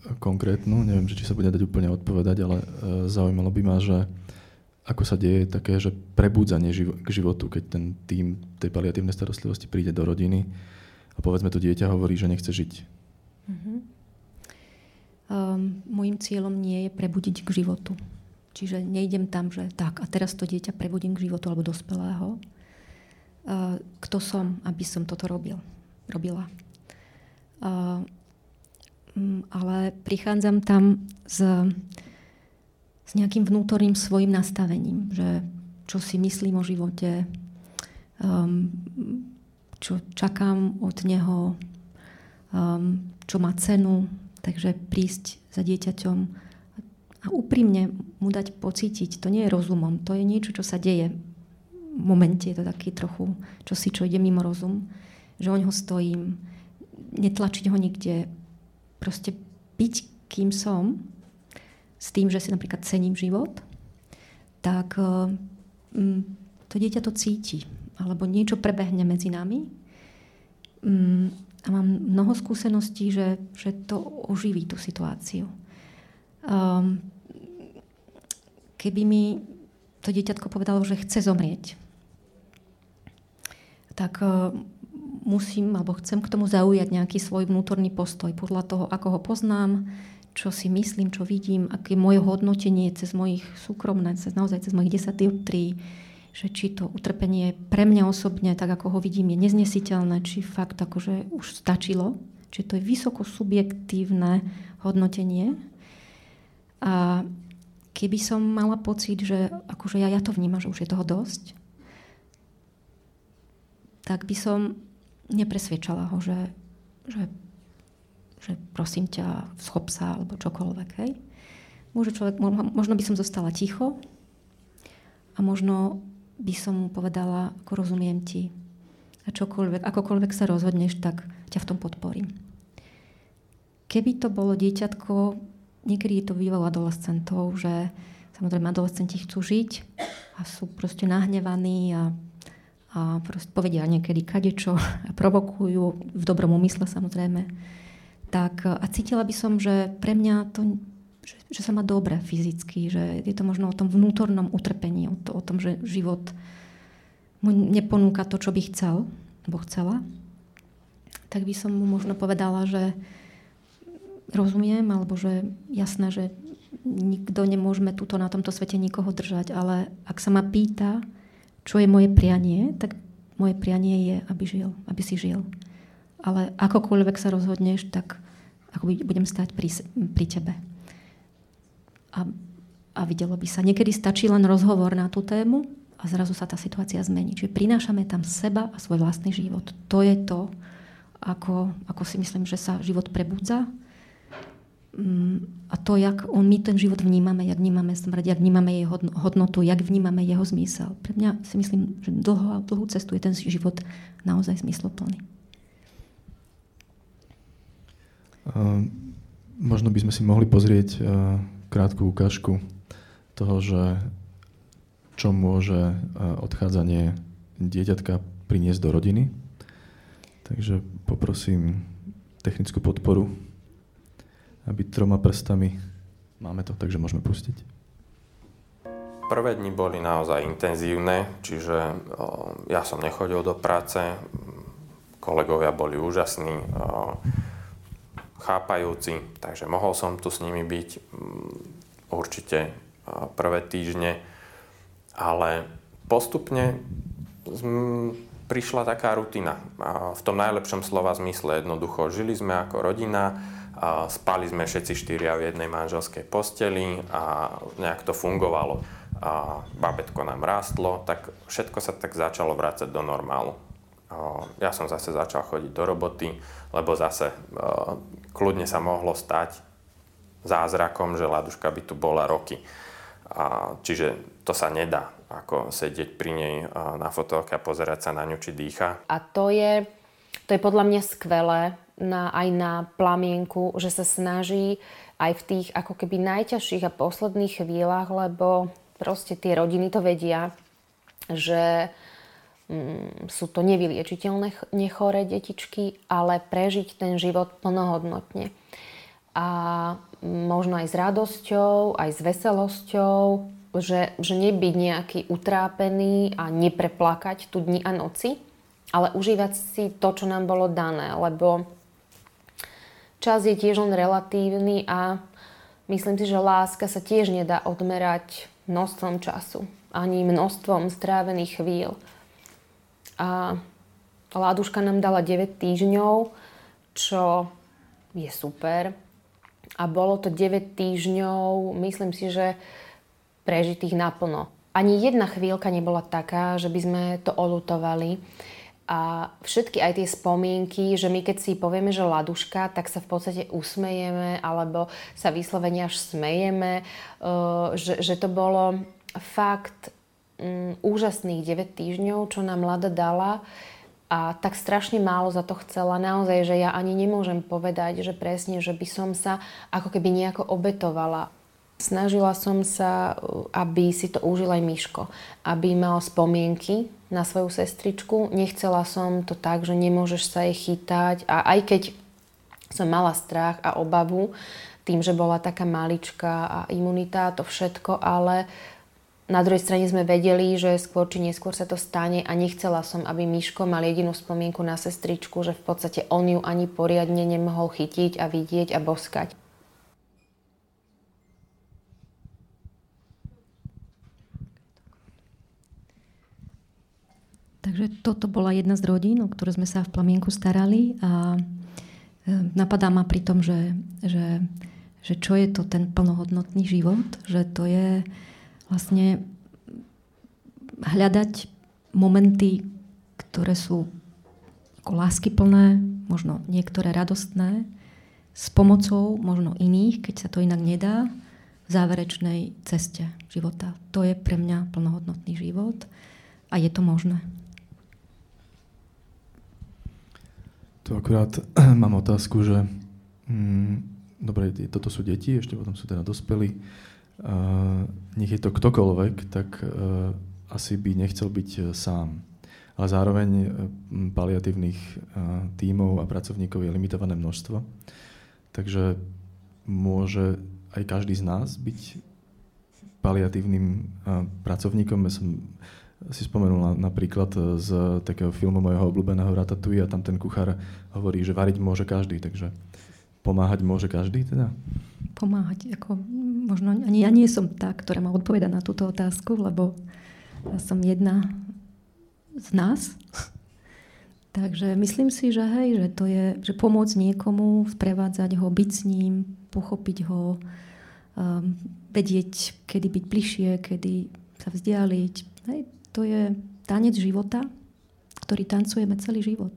konkrétnu, neviem, či sa bude dať úplne odpovedať, ale e, zaujímalo by ma, že ako sa deje také, že prebúdzanie k životu, keď ten tým tej paliatívnej starostlivosti príde do rodiny a povedzme to dieťa hovorí, že nechce žiť. Uh-huh. Um, Mojím cieľom nie je prebudiť k životu. Čiže nejdem tam, že tak a teraz to dieťa prebudím k životu alebo dospelého. Uh, kto som, aby som toto robil, robila. Uh, ale prichádzam tam s, s nejakým vnútorným svojim nastavením, že čo si myslím o živote, um, čo čakám od neho, um, čo má cenu, takže prísť za dieťaťom a úprimne mu dať pocítiť, to nie je rozumom, to je niečo, čo sa deje. V momente je to taký trochu, čo si, čo ide mimo rozum, že o neho stojím, netlačiť ho nikde, proste byť kým som, s tým, že si napríklad cením život, tak um, to dieťa to cíti. Alebo niečo prebehne medzi nami. Um, a mám mnoho skúseností, že, že to oživí tú situáciu. Um, keby mi to dieťatko povedalo, že chce zomrieť, tak uh, musím alebo chcem k tomu zaujať nejaký svoj vnútorný postoj podľa toho, ako ho poznám, čo si myslím, čo vidím, aké je moje hodnotenie cez mojich súkromné, cez naozaj cez mojich 10 dioptrií, že či to utrpenie pre mňa osobne, tak ako ho vidím, je neznesiteľné, či fakt akože už stačilo, či to je vysoko subjektívne hodnotenie. A keby som mala pocit, že akože ja, ja to vnímam, že už je toho dosť, tak by som nepresviečala ho, že, že, že prosím ťa, schop sa, alebo čokoľvek. Hej. Môže človek, možno by som zostala ticho a možno by som mu povedala, ako rozumiem ti a čokoľvek, akokoľvek sa rozhodneš, tak ťa v tom podporím. Keby to bolo dieťatko, niekedy to bývalo adolescentov, že samozrejme adolescenti chcú žiť a sú proste nahnevaní a, a povedia niekedy kadečo a provokujú, v dobrom úmysle samozrejme. Tak, a cítila by som, že pre mňa to že, že sa má dobre fyzicky, že je to možno o tom vnútornom utrpení, o, to, o tom, že život mu neponúka to, čo by chcel, alebo chcela, tak by som mu možno povedala, že rozumiem, alebo že jasné, že nikto nemôžeme tuto na tomto svete nikoho držať, ale ak sa ma pýta, čo je moje prianie, tak moje prianie je, aby žil, aby si žil. Ale akokoľvek sa rozhodneš, tak ako budem stať pri, pri tebe a, a videlo by sa. Niekedy stačí len rozhovor na tú tému a zrazu sa tá situácia zmení. Čiže prinášame tam seba a svoj vlastný život. To je to, ako, ako si myslím, že sa život prebudza. Mm, a to, jak on, my ten život vnímame, jak vnímame smrť, jak vnímame jej hodnotu, jak vnímame jeho zmysel. Pre mňa si myslím, že dlho, dlhú cestu je ten život naozaj zmysloplný. Uh, možno by sme si mohli pozrieť uh krátku ukážku toho, že čo môže e, odchádzanie dieťatka priniesť do rodiny. Takže poprosím technickú podporu, aby troma prstami máme to, takže môžeme pustiť. Prvé dni boli naozaj intenzívne, čiže ja som nechodil do práce, kolegovia boli úžasní, chápajúci, takže mohol som tu s nimi byť mm, určite prvé týždne, ale postupne prišla taká rutina. V tom najlepšom slova zmysle jednoducho. Žili sme ako rodina, spali sme všetci štyria v jednej manželskej posteli a nejak to fungovalo. A babetko nám rástlo, tak všetko sa tak začalo vrácať do normálu. Ja som zase začal chodiť do roboty, lebo zase kľudne sa mohlo stať zázrakom, že Laduška by tu bola roky. A, čiže to sa nedá, ako sedieť pri nej na fotelke a pozerať sa na ňu, či dýcha. A to je, to je podľa mňa skvelé na, aj na plamienku, že sa snaží aj v tých ako keby najťažších a posledných chvíľach, lebo proste tie rodiny to vedia, že Mm, sú to nevyliečiteľné nechoré detičky, ale prežiť ten život plnohodnotne. A možno aj s radosťou, aj s veselosťou, že, že nebyť nejaký utrápený a nepreplakať tu dni a noci, ale užívať si to, čo nám bolo dané, lebo čas je tiež len relatívny a myslím si, že láska sa tiež nedá odmerať množstvom času, ani množstvom strávených chvíľ a Láduška nám dala 9 týždňov, čo je super. A bolo to 9 týždňov, myslím si, že prežitých naplno. Ani jedna chvíľka nebola taká, že by sme to olutovali. A všetky aj tie spomienky, že my keď si povieme, že laduška, tak sa v podstate usmejeme alebo sa vyslovene až smejeme, uh, že, že to bolo fakt um, úžasných 9 týždňov, čo nám Lada dala a tak strašne málo za to chcela. Naozaj, že ja ani nemôžem povedať, že presne, že by som sa ako keby nejako obetovala. Snažila som sa, aby si to užil aj Miško. Aby mal spomienky na svoju sestričku. Nechcela som to tak, že nemôžeš sa jej chytať. A aj keď som mala strach a obavu, tým, že bola taká malička a imunita, to všetko, ale na druhej strane sme vedeli, že skôr či neskôr sa to stane a nechcela som, aby Miško mal jedinú spomienku na sestričku, že v podstate on ju ani poriadne nemohol chytiť a vidieť a boskať. Takže toto bola jedna z rodín, o ktoré sme sa v Plamienku starali a e, napadá ma pri tom, že, že, že čo je to ten plnohodnotný život, že to je vlastne hľadať momenty, ktoré sú ako láskyplné, možno niektoré radostné, s pomocou možno iných, keď sa to inak nedá, v záverečnej ceste života. To je pre mňa plnohodnotný život a je to možné. Tu akurát mám otázku, že mm, dobre, toto sú deti, ešte potom sú teda dospelí nech je to ktokoľvek, tak uh, asi by nechcel byť uh, sám. Ale zároveň uh, paliatívnych uh, tímov a pracovníkov je limitované množstvo. Takže môže aj každý z nás byť paliatívnym uh, pracovníkom. Ja som si spomenul na, napríklad z takého filmu mojho obľúbeného Ratatouille a tam ten kuchár hovorí, že variť môže každý, takže pomáhať môže každý teda? Pomáhať, ako možno ani ja nie som tá, ktorá má odpovedať na túto otázku, lebo ja som jedna z nás. Takže myslím si, že hej, že to je, že pomôcť niekomu, sprevádzať ho, byť s ním, pochopiť ho, um, vedieť, kedy byť bližšie, kedy sa vzdialiť. Hej, to je tanec života, ktorý tancujeme celý život.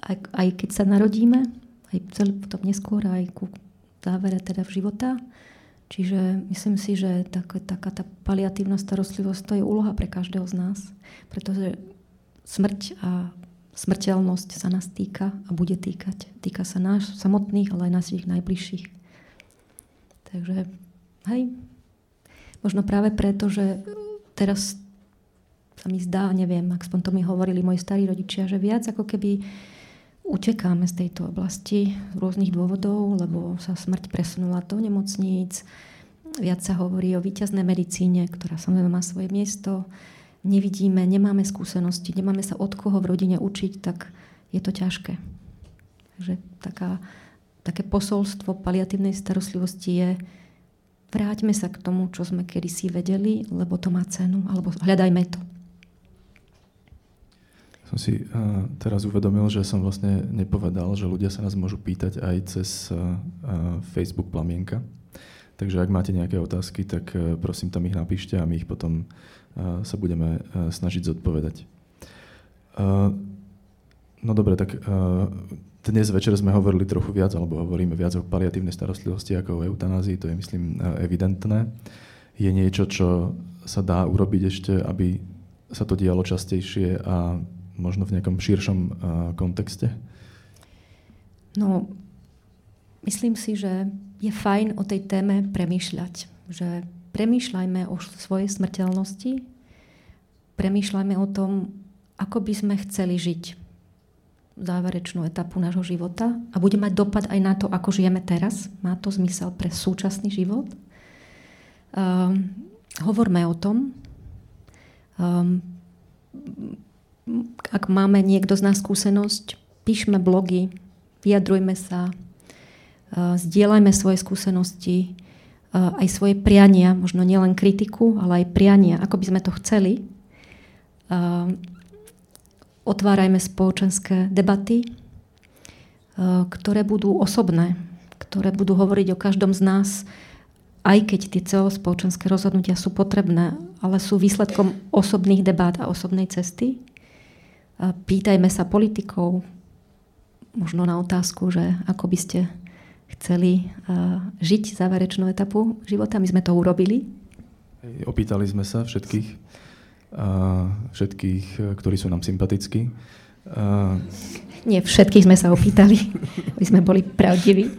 Aj, aj keď sa narodíme, aj celý potom neskôr, aj ku závere teda v života. Čiže myslím si, že tak, taká tá paliatívna starostlivosť to je úloha pre každého z nás, pretože smrť a smrteľnosť sa nás týka a bude týkať. Týka sa nás samotných, ale aj našich najbližších. Takže, hej, možno práve preto, že teraz sa mi zdá, neviem, ak to mi hovorili moji starí rodičia, že viac ako keby utekáme z tejto oblasti z rôznych dôvodov, lebo sa smrť presunula do nemocníc. Viac sa hovorí o výťaznej medicíne, ktorá samozrejme má svoje miesto. Nevidíme, nemáme skúsenosti, nemáme sa od koho v rodine učiť, tak je to ťažké. Takže taká, také posolstvo paliatívnej starostlivosti je vráťme sa k tomu, čo sme kedysi vedeli, lebo to má cenu, alebo hľadajme to som si uh, teraz uvedomil, že som vlastne nepovedal, že ľudia sa nás môžu pýtať aj cez uh, Facebook Plamienka. Takže ak máte nejaké otázky, tak uh, prosím tam ich napíšte a my ich potom uh, sa budeme uh, snažiť zodpovedať. Uh, no dobre, tak uh, dnes večer sme hovorili trochu viac, alebo hovoríme viac o paliatívnej starostlivosti ako o eutanázii, to je myslím evidentné. Je niečo, čo sa dá urobiť ešte, aby sa to dialo častejšie a možno v nejakom širšom uh, kontexte? No, myslím si, že je fajn o tej téme premýšľať. Že premýšľajme o svojej smrteľnosti, premýšľajme o tom, ako by sme chceli žiť záverečnú etapu nášho života a bude mať dopad aj na to, ako žijeme teraz. Má to zmysel pre súčasný život. Um, hovorme o tom. Um, ak máme niekto z nás skúsenosť, píšme blogy, vyjadrujme sa, zdieľajme svoje skúsenosti, aj svoje priania, možno nielen kritiku, ale aj priania, ako by sme to chceli. Otvárajme spoločenské debaty. ktoré budú osobné, ktoré budú hovoriť o každom z nás, aj keď tie celospoločenské rozhodnutia sú potrebné, ale sú výsledkom osobných debát a osobnej cesty. Pýtajme sa politikov, možno na otázku, že ako by ste chceli žiť záverečnú etapu života. My sme to urobili. Opýtali sme sa všetkých, všetkých, ktorí sú nám sympatickí. Nie, všetkých sme sa opýtali. My sme boli pravdiví.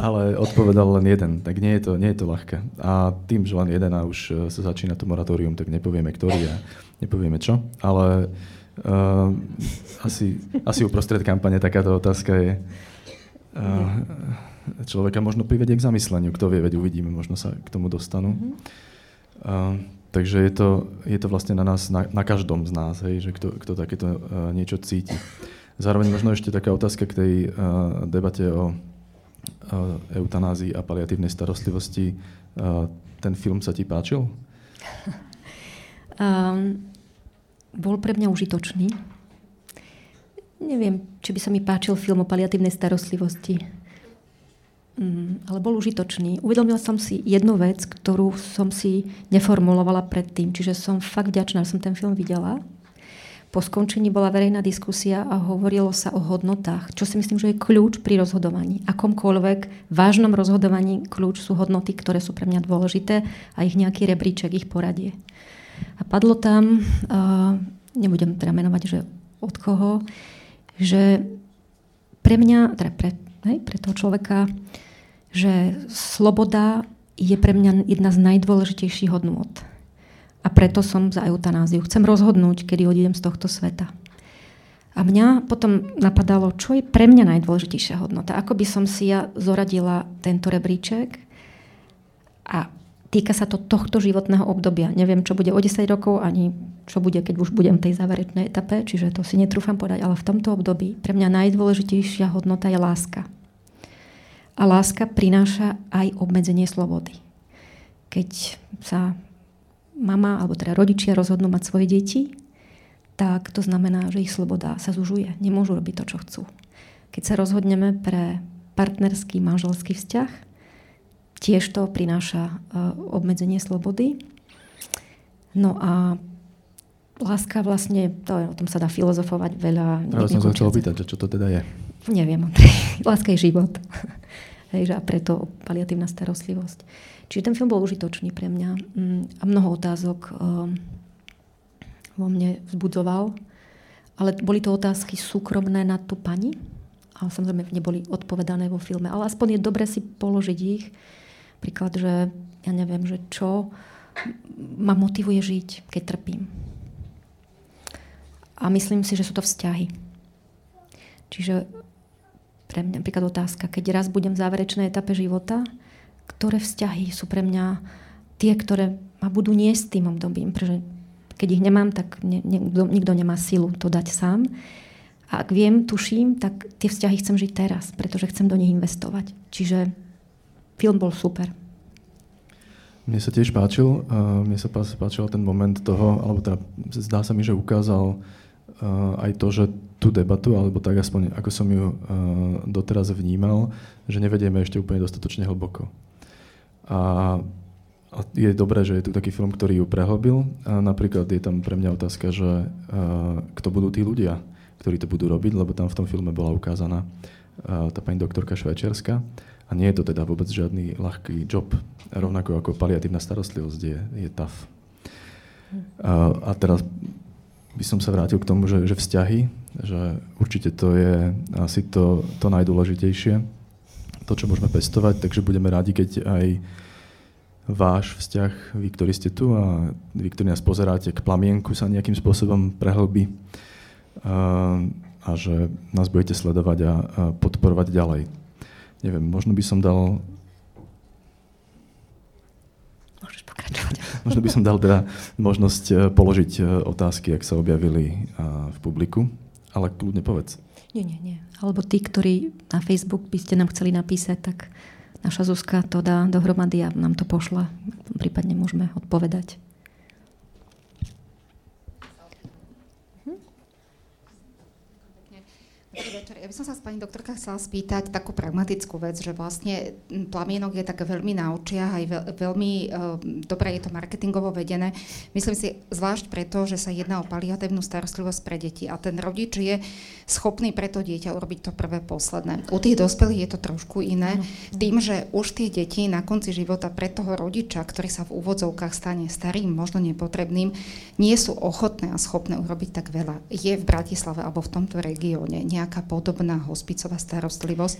Ale odpovedal len jeden, tak nie je to, nie je to ľahké. A tým, že len jeden a už e, sa začína to moratórium, tak nepovieme, ktorý a nepovieme čo. Ale uh, asi, asi uprostred kampane takáto otázka je uh, človeka možno privedie k zamysleniu. Kto vie, veď uvidíme, možno sa k tomu dostanú. Uh, takže je to, je to vlastne na nás, na, na každom z nás, hej, že kto, kto takéto uh, niečo cíti. Zároveň možno ešte taká otázka k tej uh, debate o uh, eutanázii a paliatívnej starostlivosti. Uh, ten film sa ti páčil? Um, bol pre mňa užitočný. Neviem, či by sa mi páčil film o paliatívnej starostlivosti. Mm, ale bol užitočný. Uvedomila som si jednu vec, ktorú som si neformulovala predtým. Čiže som fakt vďačná, že som ten film videla po skončení bola verejná diskusia a hovorilo sa o hodnotách, čo si myslím, že je kľúč pri rozhodovaní. Akomkoľvek vážnom rozhodovaní kľúč sú hodnoty, ktoré sú pre mňa dôležité a ich nejaký rebríček, ich poradie. A padlo tam, nebudem teda menovať, že od koho, že pre mňa, teda pre, hej, pre toho človeka, že sloboda je pre mňa jedna z najdôležitejších hodnôt a preto som za eutanáziu. Chcem rozhodnúť, kedy odídem z tohto sveta. A mňa potom napadalo, čo je pre mňa najdôležitejšia hodnota. Ako by som si ja zoradila tento rebríček a týka sa to tohto životného obdobia. Neviem, čo bude o 10 rokov, ani čo bude, keď už budem v tej záverečnej etape, čiže to si netrúfam podať, ale v tomto období pre mňa najdôležitejšia hodnota je láska. A láska prináša aj obmedzenie slobody. Keď sa mama alebo teda rodičia rozhodnú mať svoje deti, tak to znamená, že ich sloboda sa zužuje. Nemôžu robiť to, čo chcú. Keď sa rozhodneme pre partnerský manželský vzťah, tiež to prináša e, obmedzenie slobody. No a láska vlastne, to je, o tom sa dá filozofovať veľa. Ja som sa chcel opýtať, čo to teda je. Neviem. Láska je život. Hej, a preto paliatívna starostlivosť. Čiže ten film bol užitočný pre mňa mm, a mnoho otázok ehm, vo mne vzbudzoval. Ale boli to otázky súkromné na tú pani. A samozrejme neboli odpovedané vo filme. Ale aspoň je dobre si položiť ich. Príklad, že ja neviem, že čo ma motivuje žiť, keď trpím. A myslím si, že sú to vzťahy. Čiže pre mňa napríklad otázka, keď raz budem v záverečnej etape života, ktoré vzťahy sú pre mňa tie, ktoré ma budú niesť tým obdobím. Pretože keď ich nemám, tak ne, ne, nikto nemá silu to dať sám. A ak viem, tuším, tak tie vzťahy chcem žiť teraz, pretože chcem do nich investovať. Čiže film bol super. Mne sa tiež páčil, uh, mne sa páčil ten moment toho, alebo teda zdá sa mi, že ukázal uh, aj to, že tú debatu, alebo tak aspoň ako som ju uh, doteraz vnímal, že nevedieme ešte úplne dostatočne hlboko. A, a je dobré, že je tu taký film, ktorý ju prehlbil. A napríklad je tam pre mňa otázka, že uh, kto budú tí ľudia, ktorí to budú robiť, lebo tam v tom filme bola ukázaná uh, tá pani doktorka Švajčiarska. A nie je to teda vôbec žiadny ľahký job, rovnako ako paliatívna starostlivosť je, je tough. A, a teraz by som sa vrátil k tomu, že, že vzťahy, že určite to je asi to, to najdôležitejšie to, čo môžeme pestovať, takže budeme radi, keď aj váš vzťah, vy, ktorí ste tu a vy, ktorí nás pozeráte, k plamienku sa nejakým spôsobom prehlbí a, a že nás budete sledovať a, a podporovať ďalej. Neviem, možno by som dal... Môžeš pokračovať. Možno by som dal teda možnosť e, položiť e, otázky, ak sa objavili v publiku, ale kľudne povedz. Nie, nie, nie. Alebo tí, ktorí na Facebook by ste nám chceli napísať, tak naša Zuzka to dá dohromady a nám to pošle. Prípadne môžeme odpovedať. večer. Ja by som sa s pani doktorka chcela spýtať takú pragmatickú vec, že vlastne plamienok je tak veľmi na očiach, aj veľ, veľmi uh, dobre je to marketingovo vedené. Myslím si, zvlášť preto, že sa jedná o paliatívnu starostlivosť pre deti a ten rodič je schopný pre to dieťa urobiť to prvé posledné. U tých dospelých je to trošku iné, tým, že už tie deti na konci života pre toho rodiča, ktorý sa v úvodzovkách stane starým, možno nepotrebným, nie sú ochotné a schopné urobiť tak veľa. Je v Bratislave alebo v tomto regióne nejaká podobná hospicová starostlivosť,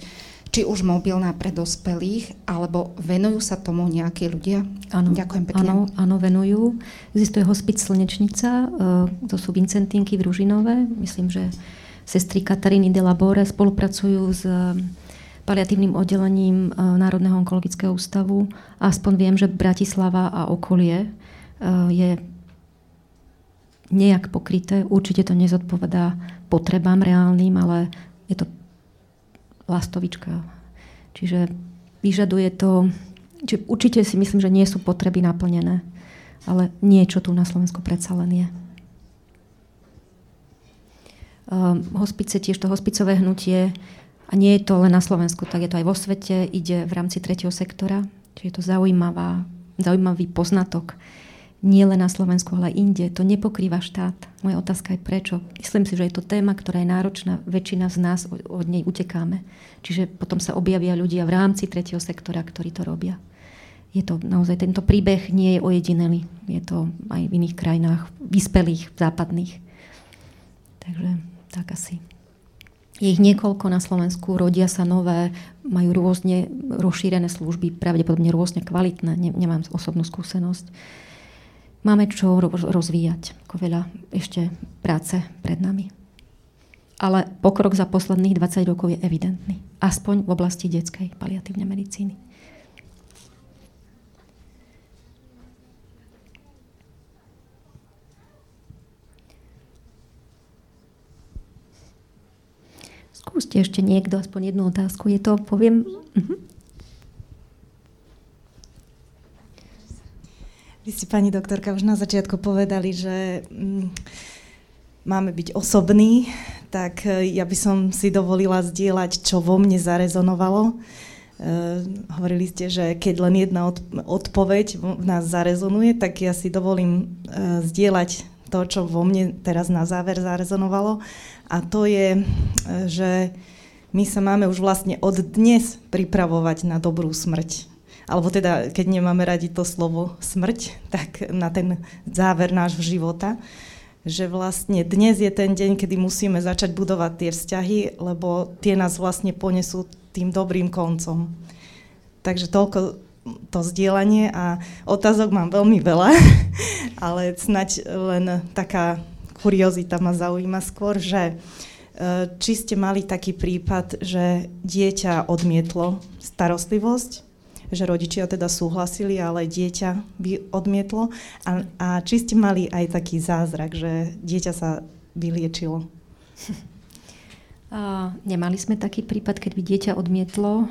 či už mobilná pre dospelých, alebo venujú sa tomu nejakí ľudia? Áno, Ďakujem pekne. Áno, áno, venujú. Existuje hospic Slnečnica, e, to sú Vincentinky v Ružinové. Myslím, že sestry Kataríny de Labore spolupracujú s e, paliatívnym oddelením e, Národného onkologického ústavu. Aspoň viem, že Bratislava a okolie je nejak pokryté. Určite to nezodpovedá potrebám reálnym, ale je to lastovička. Čiže vyžaduje to, čiže určite si myslím, že nie sú potreby naplnené, ale niečo tu na Slovensku predsa len je. Um, hospice, tiež to hospicové hnutie, a nie je to len na Slovensku, tak je to aj vo svete, ide v rámci tretieho sektora, čiže je to zaujímavá, zaujímavý poznatok nie len na Slovensku, ale inde. To nepokrýva štát. Moja otázka je prečo. Myslím si, že je to téma, ktorá je náročná. Väčšina z nás od nej utekáme. Čiže potom sa objavia ľudia v rámci tretieho sektora, ktorí to robia. Je to naozaj, tento príbeh nie je ojedinelý. Je to aj v iných krajinách, vyspelých, západných. Takže tak asi. Je ich niekoľko na Slovensku, rodia sa nové, majú rôzne rozšírené služby, pravdepodobne rôzne kvalitné, nemám osobnú skúsenosť máme čo rozvíjať. Ako veľa ešte práce pred nami. Ale pokrok za posledných 20 rokov je evidentný. Aspoň v oblasti detskej paliatívnej medicíny. Skúste ešte niekto aspoň jednu otázku. Je to, poviem... Uh-huh. Ste, pani doktorka, už na začiatku povedali, že mm, máme byť osobní, tak e, ja by som si dovolila zdieľať, čo vo mne zarezonovalo. E, hovorili ste, že keď len jedna od, odpoveď v nás zarezonuje, tak ja si dovolím e, zdieľať to, čo vo mne teraz na záver zarezonovalo. A to je, že my sa máme už vlastne od dnes pripravovať na dobrú smrť alebo teda keď nemáme radi to slovo smrť, tak na ten záver nášho života, že vlastne dnes je ten deň, kedy musíme začať budovať tie vzťahy, lebo tie nás vlastne ponesú tým dobrým koncom. Takže toľko to zdieľanie a otázok mám veľmi veľa, ale snať len taká kuriozita ma zaujíma skôr, že e, či ste mali taký prípad, že dieťa odmietlo starostlivosť že rodičia teda súhlasili, ale dieťa by odmietlo. A, a či ste mali aj taký zázrak, že dieťa sa vyliečilo? A nemali sme taký prípad, keď by dieťa odmietlo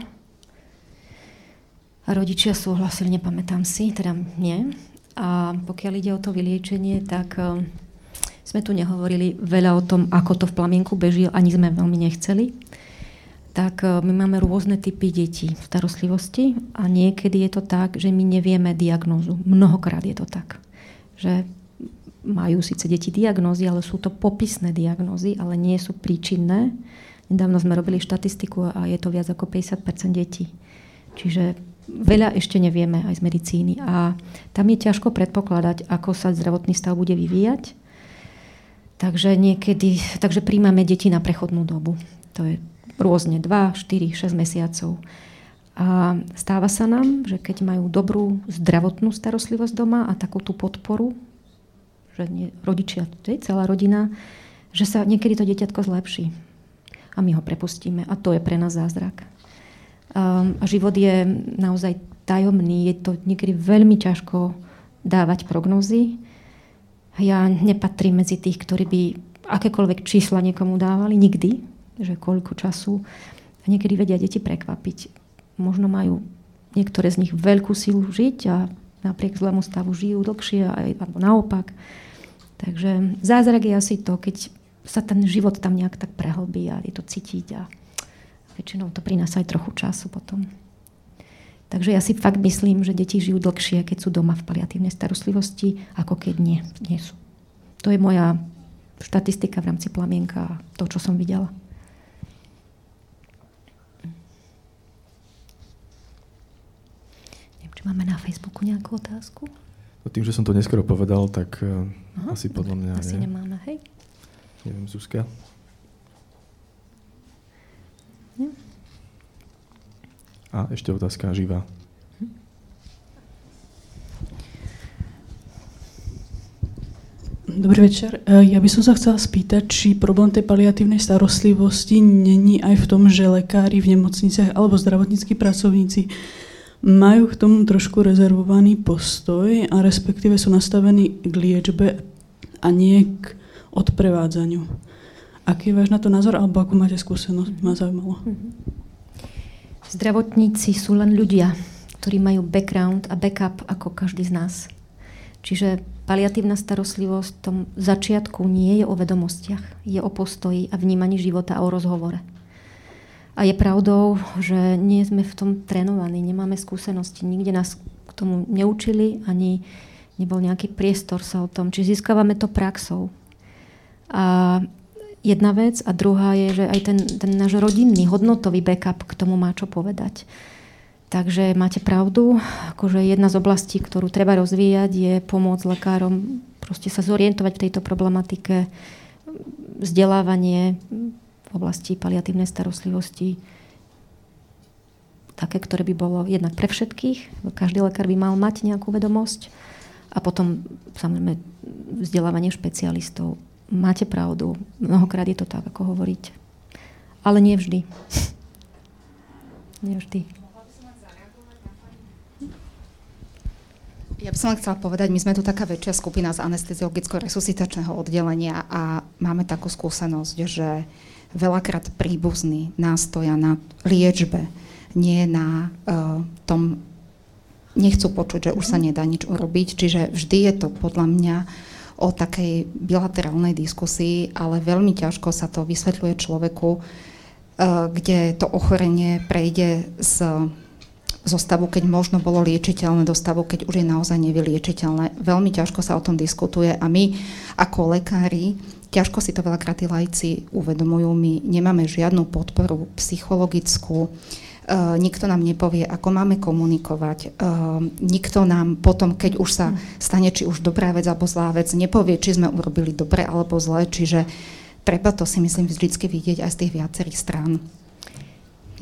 a rodičia súhlasili, nepamätám si, teda nie. A pokiaľ ide o to vyliečenie, tak uh, sme tu nehovorili veľa o tom, ako to v plamienku beží, ani sme veľmi nechceli tak e, my máme rôzne typy detí v starostlivosti a niekedy je to tak, že my nevieme diagnózu. Mnohokrát je to tak, že majú síce deti diagnózy, ale sú to popisné diagnózy, ale nie sú príčinné. Nedávno sme robili štatistiku a je to viac ako 50 detí. Čiže veľa ešte nevieme aj z medicíny. A tam je ťažko predpokladať, ako sa zdravotný stav bude vyvíjať. Takže niekedy, takže príjmame deti na prechodnú dobu. To je rôzne 2, 4, 6 mesiacov. A stáva sa nám, že keď majú dobrú zdravotnú starostlivosť doma a takú tú podporu, že nie, rodičia, celá rodina, že sa niekedy to dieťatko zlepší. A my ho prepustíme. A to je pre nás zázrak. A, a život je naozaj tajomný. Je to niekedy veľmi ťažko dávať prognozy. Ja nepatrím medzi tých, ktorí by akékoľvek čísla niekomu dávali. Nikdy že koľko času. A niekedy vedia deti prekvapiť. Možno majú niektoré z nich veľkú silu žiť a napriek zlému stavu žijú dlhšie, aj, alebo naopak. Takže zázrak je asi to, keď sa ten život tam nejak tak prehlbí a je to cítiť a väčšinou to prináša aj trochu času potom. Takže ja si fakt myslím, že deti žijú dlhšie, keď sú doma v paliatívnej starostlivosti, ako keď nie, nie sú. To je moja štatistika v rámci plamienka a to, čo som videla. Neviem, či máme na Facebooku nejakú otázku? No tým, že som to neskoro povedal, tak uh, asi podľa mňa Asi nie. nemáme, hej? Neviem, Zuzka. Nie? A ešte otázka živá. Dobrý večer. E, Ja by som sa chcela spýtať, či problém tej paliatívnej starostlivosti není aj v tom, že lekári v nemocniciach alebo zdravotníckí pracovníci majú k tomu trošku rezervovaný postoj a respektíve sú nastavení k liečbe a nie k odprevádzaniu. Aký je váš na to názor, alebo akú máte skúsenosť, by ma zaujímalo. Zdravotníci sú len ľudia, ktorí majú background a backup ako každý z nás. Čiže paliatívna starostlivosť v tom začiatku nie je o vedomostiach, je o postoji a vnímaní života a o rozhovore. A je pravdou, že nie sme v tom trénovaní, nemáme skúsenosti, nikde nás k tomu neučili, ani nebol nejaký priestor sa o tom. Čiže získavame to praxou. A jedna vec a druhá je, že aj ten, ten náš rodinný, hodnotový backup k tomu má čo povedať. Takže máte pravdu, akože jedna z oblastí, ktorú treba rozvíjať, je pomôcť lekárom proste sa zorientovať v tejto problematike, vzdelávanie oblasti paliatívnej starostlivosti, také, ktoré by bolo jednak pre všetkých, každý lekár by mal mať nejakú vedomosť a potom samozrejme vzdelávanie špecialistov. Máte pravdu, mnohokrát je to tak, ako hovoríte. Ale nie vždy. nie vždy. Ja by som len chcela povedať, my sme tu taká väčšia skupina z anesteziologicko-resuscitačného oddelenia a máme takú skúsenosť, že veľakrát príbuzní nástoja na liečbe, nie na uh, tom, nechcú počuť, že už sa nedá nič urobiť. Čiže vždy je to podľa mňa o takej bilaterálnej diskusii, ale veľmi ťažko sa to vysvetľuje človeku, uh, kde to ochorenie prejde z zo stavu, keď možno bolo liečiteľné, do stavu, keď už je naozaj nevyliečiteľné. Veľmi ťažko sa o tom diskutuje a my ako lekári, ťažko si to veľakrát tí lajci uvedomujú, my nemáme žiadnu podporu psychologickú, Uh, nikto nám nepovie, ako máme komunikovať. Uh, nikto nám potom, keď už sa stane či už dobrá vec alebo zlá vec, nepovie, či sme urobili dobre alebo zle. Čiže treba to si myslím vždycky vidieť aj z tých viacerých strán.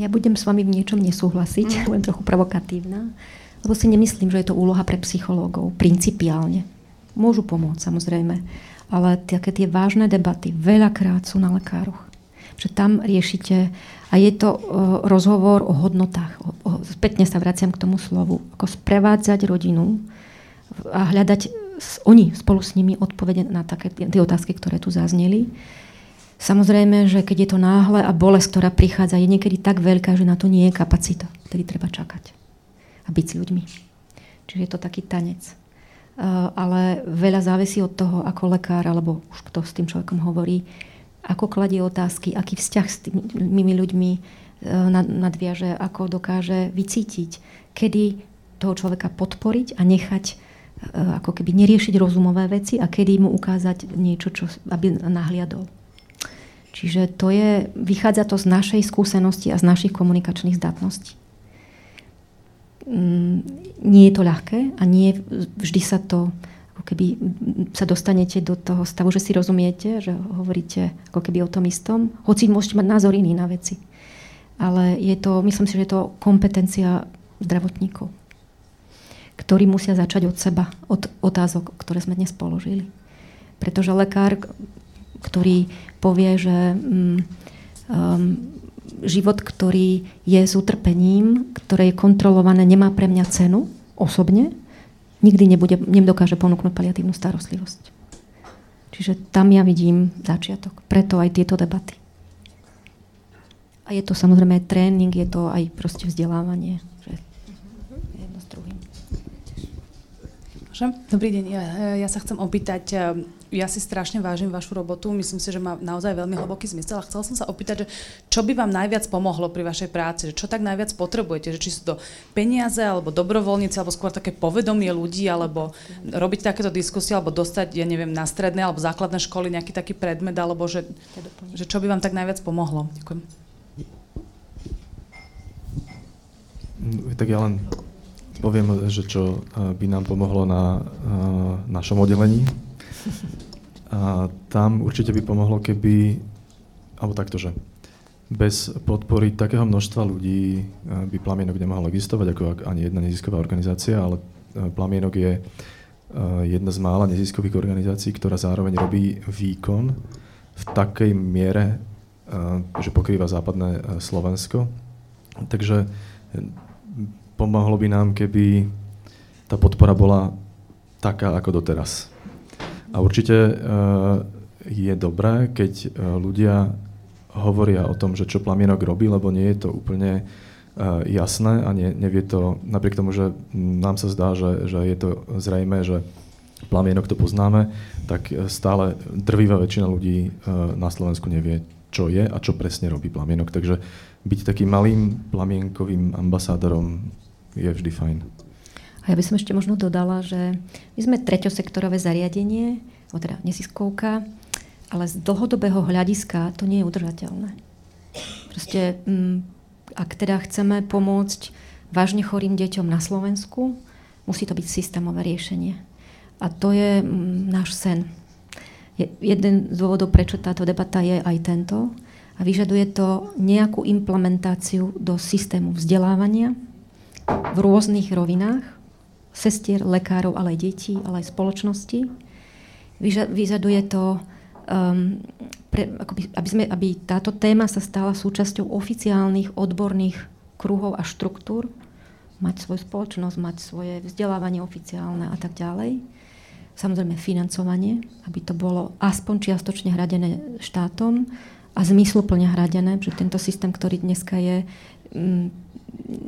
Ja budem s vami v niečom nesúhlasiť, mm. len trochu provokatívna, lebo si nemyslím, že je to úloha pre psychológov, principiálne. Môžu pomôcť, samozrejme, ale také tie vážne debaty veľakrát sú na lekároch. Že tam riešite, a je to uh, rozhovor o hodnotách. O, o, spätne sa vraciam k tomu slovu. Ako sprevádzať rodinu a hľadať s, oni spolu s nimi odpovede na také tie otázky, ktoré tu zazneli. Samozrejme, že keď je to náhle a bolesť, ktorá prichádza, je niekedy tak veľká, že na to nie je kapacita. Tedy treba čakať a byť s ľuďmi. Čiže je to taký tanec. Uh, ale veľa závisí od toho, ako lekár, alebo už kto s tým človekom hovorí, ako kladie otázky, aký vzťah s tými ľuďmi uh, nadviaže, ako dokáže vycítiť, kedy toho človeka podporiť a nechať uh, ako keby neriešiť rozumové veci a kedy mu ukázať niečo, čo, aby nahliadol. Čiže to je, vychádza to z našej skúsenosti a z našich komunikačných zdatností. Mm, nie je to ľahké a nie vždy sa to, ako keby sa dostanete do toho stavu, že si rozumiete, že hovoríte ako keby o tom istom, hoci môžete mať názor iný na veci. Ale je to, myslím si, že je to kompetencia zdravotníkov, ktorí musia začať od seba, od otázok, ktoré sme dnes položili. Pretože lekár, ktorý povie, že um, život, ktorý je s utrpením, ktoré je kontrolované, nemá pre mňa cenu osobne, nikdy nebude, nedokáže ponúknuť paliatívnu starostlivosť. Čiže tam ja vidím začiatok. Preto aj tieto debaty. A je to samozrejme aj tréning, je to aj proste vzdelávanie. Že jedno s druhým. Dobrý deň, ja, ja sa chcem opýtať, ja si strašne vážim vašu robotu, myslím si, že má naozaj veľmi hlboký zmysel a chcela som sa opýtať, že čo by vám najviac pomohlo pri vašej práci, že čo tak najviac potrebujete, že či sú to peniaze, alebo dobrovoľníci, alebo skôr také povedomie ľudí, alebo robiť takéto diskusie, alebo dostať, ja neviem, na stredné alebo základné školy nejaký taký predmet, alebo že, že čo by vám tak najviac pomohlo. Ďakujem. Tak ja len poviem, že čo eh, by nám pomohlo na uh, našom oddelení. A tam určite by pomohlo, keby, alebo takto, že bez podpory takého množstva ľudí eh, by Plamienok nemohol existovať ako ani jedna nezisková organizácia, ale Plamienok je jedna z mála neziskových organizácií, ktorá zároveň robí výkon v takej miere, že pokrýva západné Slovensko. Takže pomohlo by nám, keby tá podpora bola taká ako doteraz. A určite uh, je dobré, keď uh, ľudia hovoria o tom, že čo plamienok robí, lebo nie je to úplne uh, jasné a nie, nevie to, napriek tomu, že nám sa zdá, že, že je to zrejme, že plamienok to poznáme, tak stále drvivá väčšina ľudí na Slovensku nevie, čo je a čo presne robí plamienok. Takže byť takým malým plamienkovým ambasádorom je vždy fajn. A ja by som ešte možno dodala, že my sme treťosektorové zariadenie, alebo teda neziskovka, ale z dlhodobého hľadiska to nie je udržateľné. Proste, mm, ak teda chceme pomôcť vážne chorým deťom na Slovensku, musí to byť systémové riešenie. A to je mm, náš sen. Je, jeden z dôvodov, prečo táto debata je aj tento. A vyžaduje to nejakú implementáciu do systému vzdelávania, v rôznych rovinách, sestier, lekárov, ale aj detí, ale aj spoločnosti. Vyžaduje to, um, pre, akoby, aby, sme, aby táto téma sa stala súčasťou oficiálnych odborných kruhov a štruktúr, mať svoju spoločnosť, mať svoje vzdelávanie oficiálne a tak ďalej. Samozrejme financovanie, aby to bolo aspoň čiastočne hradené štátom a zmysluplne hradené, že tento systém, ktorý dneska je,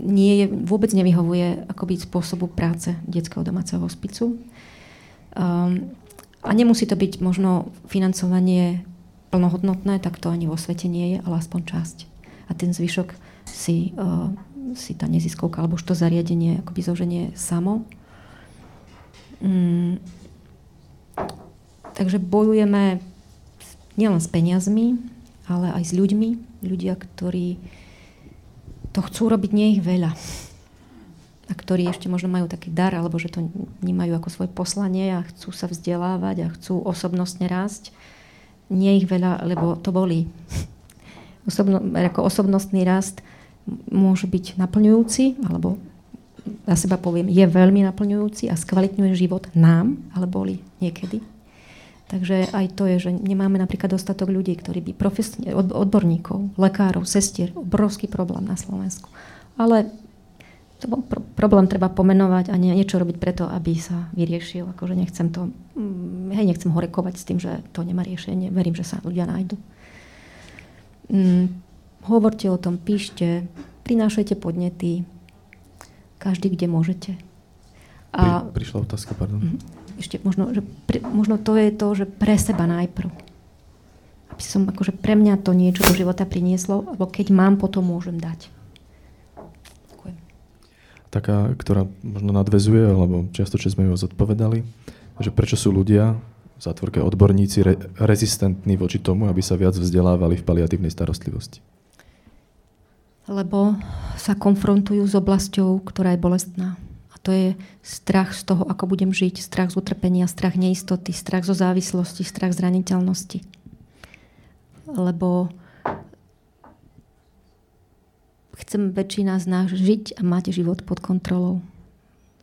nie je, vôbec nevyhovuje akoby spôsobu práce detského domáceho hospicu. Um, a nemusí to byť možno financovanie plnohodnotné, tak to ani vo svete nie je, ale aspoň časť. A ten zvyšok si, uh, si tá neziskovka alebo to zariadenie akoby zoženie samo. Um, takže bojujeme nielen s peniazmi, ale aj s ľuďmi. Ľudia, ktorí to chcú robiť nie ich veľa. A ktorí ešte možno majú taký dar, alebo že to vnímajú ako svoje poslanie a chcú sa vzdelávať a chcú osobnostne rásť. Nie ich veľa, lebo to bolí. Osobno, ako osobnostný rast môže byť naplňujúci, alebo za seba poviem, je veľmi naplňujúci a skvalitňuje život nám, ale boli niekedy. Takže aj to je, že nemáme napríklad dostatok ľudí, ktorí by profesne, odborníkov, lekárov, sestier, obrovský problém na Slovensku. Ale to problém treba pomenovať a nie, niečo robiť preto, aby sa vyriešil. Akože nechcem to, mm, hej, nechcem horekovať s tým, že to nemá riešenie. Verím, že sa ľudia nájdu. Mm, hovorte o tom, píšte, prinášajte podnety, každý, kde môžete. A, Pri, prišla otázka, pardon. Mm-hmm ešte možno, že pre, možno to je to, že pre seba najprv. Aby som akože pre mňa to niečo do života prinieslo, alebo keď mám, potom môžem dať. Ďakujem. Taká, ktorá možno nadvezuje, alebo čiastočne sme ju zodpovedali, že prečo sú ľudia v zátvorke odborníci re, rezistentní voči tomu, aby sa viac vzdelávali v paliatívnej starostlivosti? Lebo sa konfrontujú s oblasťou, ktorá je bolestná to je strach z toho, ako budem žiť, strach z utrpenia, strach neistoty, strach zo závislosti, strach zraniteľnosti. Lebo chcem väčšina z nás žiť a mať život pod kontrolou.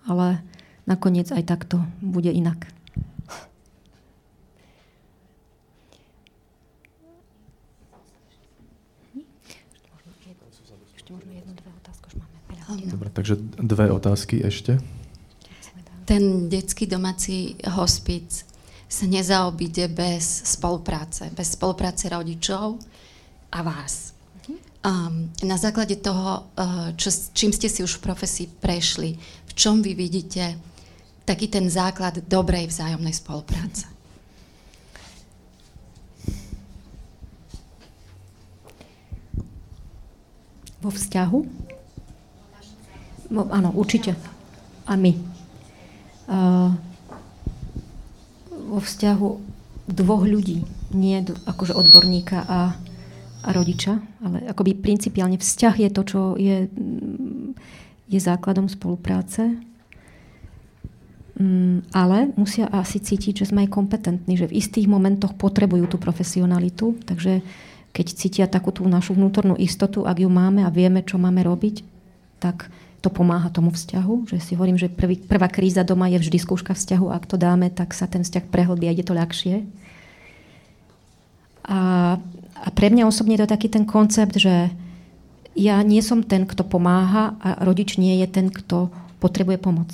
Ale nakoniec aj takto bude inak. Dobre, takže dve otázky ešte. Ten detský domáci hospic sa nezaobíde bez spolupráce, bez spolupráce rodičov a vás. Um, na základe toho, uh, čo, čím ste si už v profesii prešli, v čom vy vidíte taký ten základ dobrej vzájomnej spolupráce. Vo vzťahu? No, áno, určite. A my. Uh, vo vzťahu dvoch ľudí, nie akože odborníka a, a rodiča, ale akoby principiálne vzťah je to, čo je, je základom spolupráce. Um, ale musia asi cítiť, že sme aj kompetentní, že v istých momentoch potrebujú tú profesionalitu, takže keď cítia takú tú našu vnútornú istotu, ak ju máme a vieme, čo máme robiť, tak to pomáha tomu vzťahu. Že si hovorím, že prvý, prvá kríza doma je vždy skúška vzťahu. Ak to dáme, tak sa ten vzťah prehlbí a ide to ľahšie. A, a pre mňa osobne je to taký ten koncept, že ja nie som ten, kto pomáha a rodič nie je ten, kto potrebuje pomoc.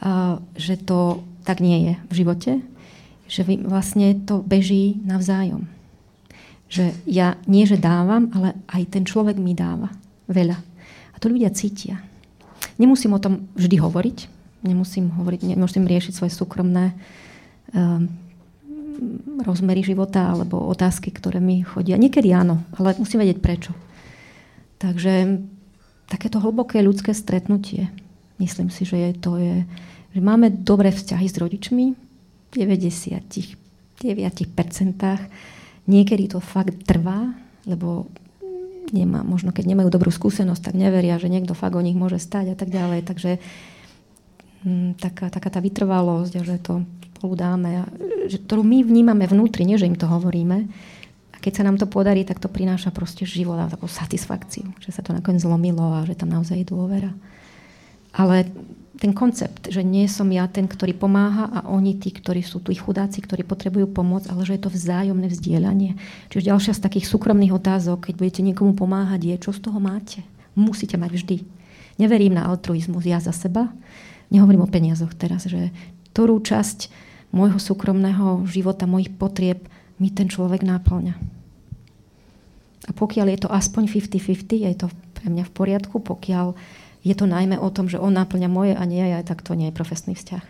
A, že to tak nie je v živote. Že vlastne to beží navzájom že ja nie, že dávam, ale aj ten človek mi dáva veľa. To ľudia cítia. Nemusím o tom vždy hovoriť, nemusím, hovoriť, nemusím riešiť svoje súkromné um, rozmery života alebo otázky, ktoré mi chodia. Niekedy áno, ale musím vedieť prečo. Takže takéto hlboké ľudské stretnutie, myslím si, že je, to je, že máme dobré vzťahy s rodičmi v 99%, Niekedy to fakt trvá, lebo nemá, možno keď nemajú dobrú skúsenosť, tak neveria, že niekto fakt o nich môže stať a tak ďalej. Takže m, mm, taká, taká tá vytrvalosť, že to spolu dáme, a, že, ktorú my vnímame vnútri, nie že im to hovoríme. A keď sa nám to podarí, tak to prináša proste život a takú satisfakciu, že sa to nakoniec zlomilo a že tam naozaj je dôvera. Ale ten koncept, že nie som ja ten, ktorý pomáha a oni tí, ktorí sú tu chudáci, ktorí potrebujú pomoc, ale že je to vzájomné vzdielanie. Čiže ďalšia z takých súkromných otázok, keď budete niekomu pomáhať, je, čo z toho máte. Musíte mať vždy. Neverím na altruizmus ja za seba. Nehovorím o peniazoch teraz, že ktorú časť môjho súkromného života, mojich potrieb mi ten človek náplňa. A pokiaľ je to aspoň 50-50, je to pre mňa v poriadku, pokiaľ je to najmä o tom, že on náplňa moje a nie ja, tak to nie je profesný vzťah.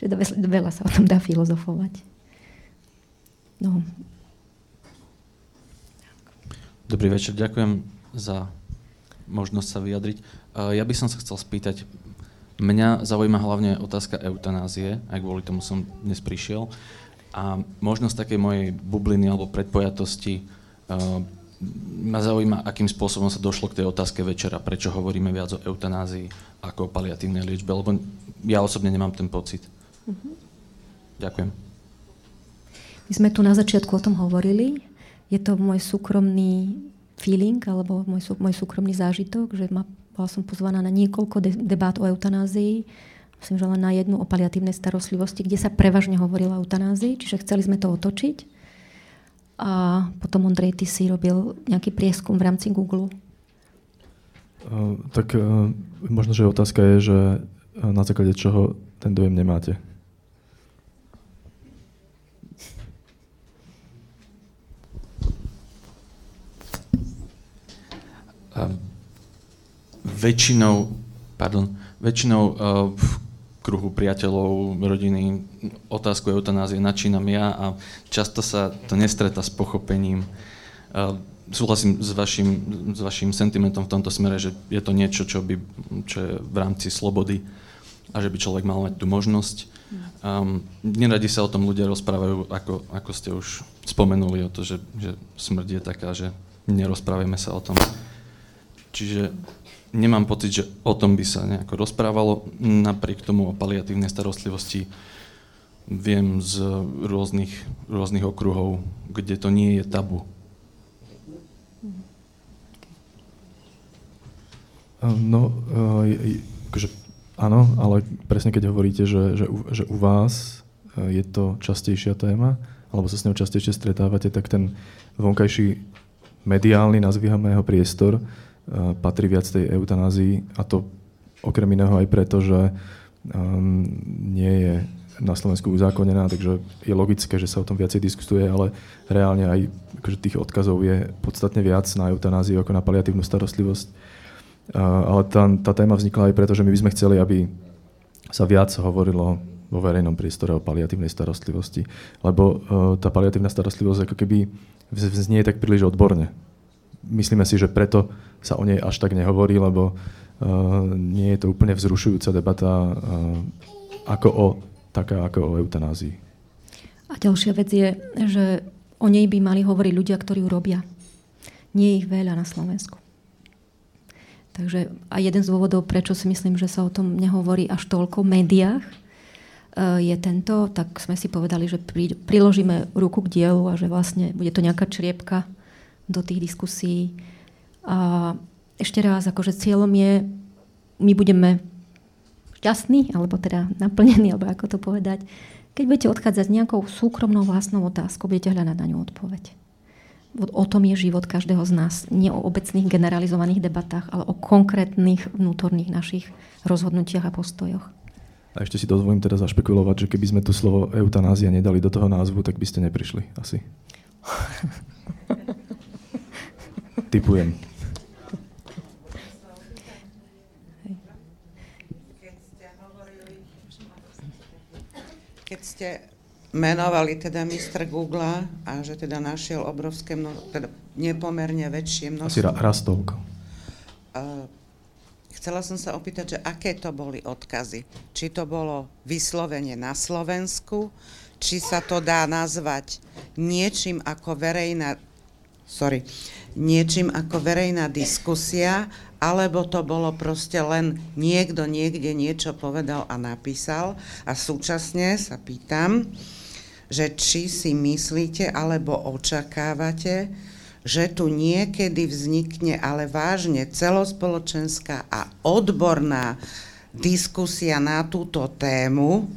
Že veľa sa o tom dá filozofovať. No. Dobrý večer, ďakujem za možnosť sa vyjadriť. Ja by som sa chcel spýtať, mňa zaujíma hlavne otázka eutanázie, aj kvôli tomu som dnes prišiel. A možnosť takej mojej bubliny alebo predpojatosti ma zaujíma, akým spôsobom sa došlo k tej otázke večera, prečo hovoríme viac o eutanázii ako o paliatívnej liečbe, lebo ja osobne nemám ten pocit. Uh-huh. Ďakujem. My sme tu na začiatku o tom hovorili. Je to môj súkromný feeling, alebo môj, môj súkromný zážitok, že ma, bola som pozvaná na niekoľko de- debát o eutanázii. Myslím, že len na jednu o paliatívnej starostlivosti, kde sa prevažne hovorilo o eutanázii, čiže chceli sme to otočiť. A potom Ondrej, ty si robil nejaký prieskum v rámci Google. Uh, tak uh, možno, že otázka je, že na základe čoho ten dojem nemáte. Uh, väčšinou, pardon, väčšinou uh, kruhu priateľov, rodiny otázku eutanázie načínam ja a často sa to nestretá s pochopením. Súhlasím s vašim, s vašim sentimentom v tomto smere, že je to niečo, čo, by, čo je v rámci slobody a že by človek mal mať tú možnosť. Um, neradi sa o tom ľudia rozprávajú, ako, ako ste už spomenuli, o to, že, že smrť je taká, že nerozprávame sa o tom. Čiže nemám pocit, že o tom by sa nejako rozprávalo. Napriek tomu o paliatívnej starostlivosti viem z rôznych, rôznych okruhov, kde to nie je tabu. No, akože, áno, ale presne keď hovoríte, že, že, že u vás je to častejšia téma, alebo sa s ňou častejšie stretávate, tak ten vonkajší mediálny, nazvihame ho priestor, patrí viac tej eutanázii a to okrem iného aj preto, že um, nie je na Slovensku uzákonená, takže je logické, že sa o tom viacej diskutuje, ale reálne aj akože tých odkazov je podstatne viac na eutanáziu ako na paliatívnu starostlivosť. Uh, ale tá, tá téma vznikla aj preto, že my by sme chceli, aby sa viac hovorilo vo verejnom priestore o paliatívnej starostlivosti. Lebo uh, tá paliatívna starostlivosť ako keby znie tak príliš odborne. Myslíme si, že preto sa o nej až tak nehovorí, lebo uh, nie je to úplne vzrušujúca debata uh, ako o, taká ako o eutanázii. A ďalšia vec je, že o nej by mali hovoriť ľudia, ktorí ju robia. Nie je ich veľa na Slovensku. Takže a jeden z dôvodov, prečo si myslím, že sa o tom nehovorí až toľko v médiách, Eh, je tento, tak sme si povedali, že priložíme ruku k dielu a že vlastne bude to nejaká čriepka do tých diskusí. A ešte raz, akože cieľom je, my budeme šťastní, alebo teda naplnení, alebo ako to povedať, keď budete odchádzať s nejakou súkromnou vlastnou otázkou, budete hľadať na ňu odpoveď. O tom je život každého z nás. Nie o obecných generalizovaných debatách, ale o konkrétnych vnútorných našich rozhodnutiach a postojoch. A ešte si dozvolím teda zašpekulovať, že keby sme tu slovo eutanázia nedali do toho názvu, tak by ste neprišli asi. Typujem. Keď ste menovali teda mistra Google a že teda našiel obrovské množstvo, teda nepomerne väčšie množstvo. Asi ra- rastovko. Uh, Chcela som sa opýtať, že aké to boli odkazy. Či to bolo vyslovene na Slovensku, či sa to dá nazvať niečím ako verejná, sorry, niečím ako verejná diskusia, alebo to bolo proste len niekto niekde niečo povedal a napísal. A súčasne sa pýtam, že či si myslíte alebo očakávate, že tu niekedy vznikne ale vážne celospoločenská a odborná diskusia na túto tému.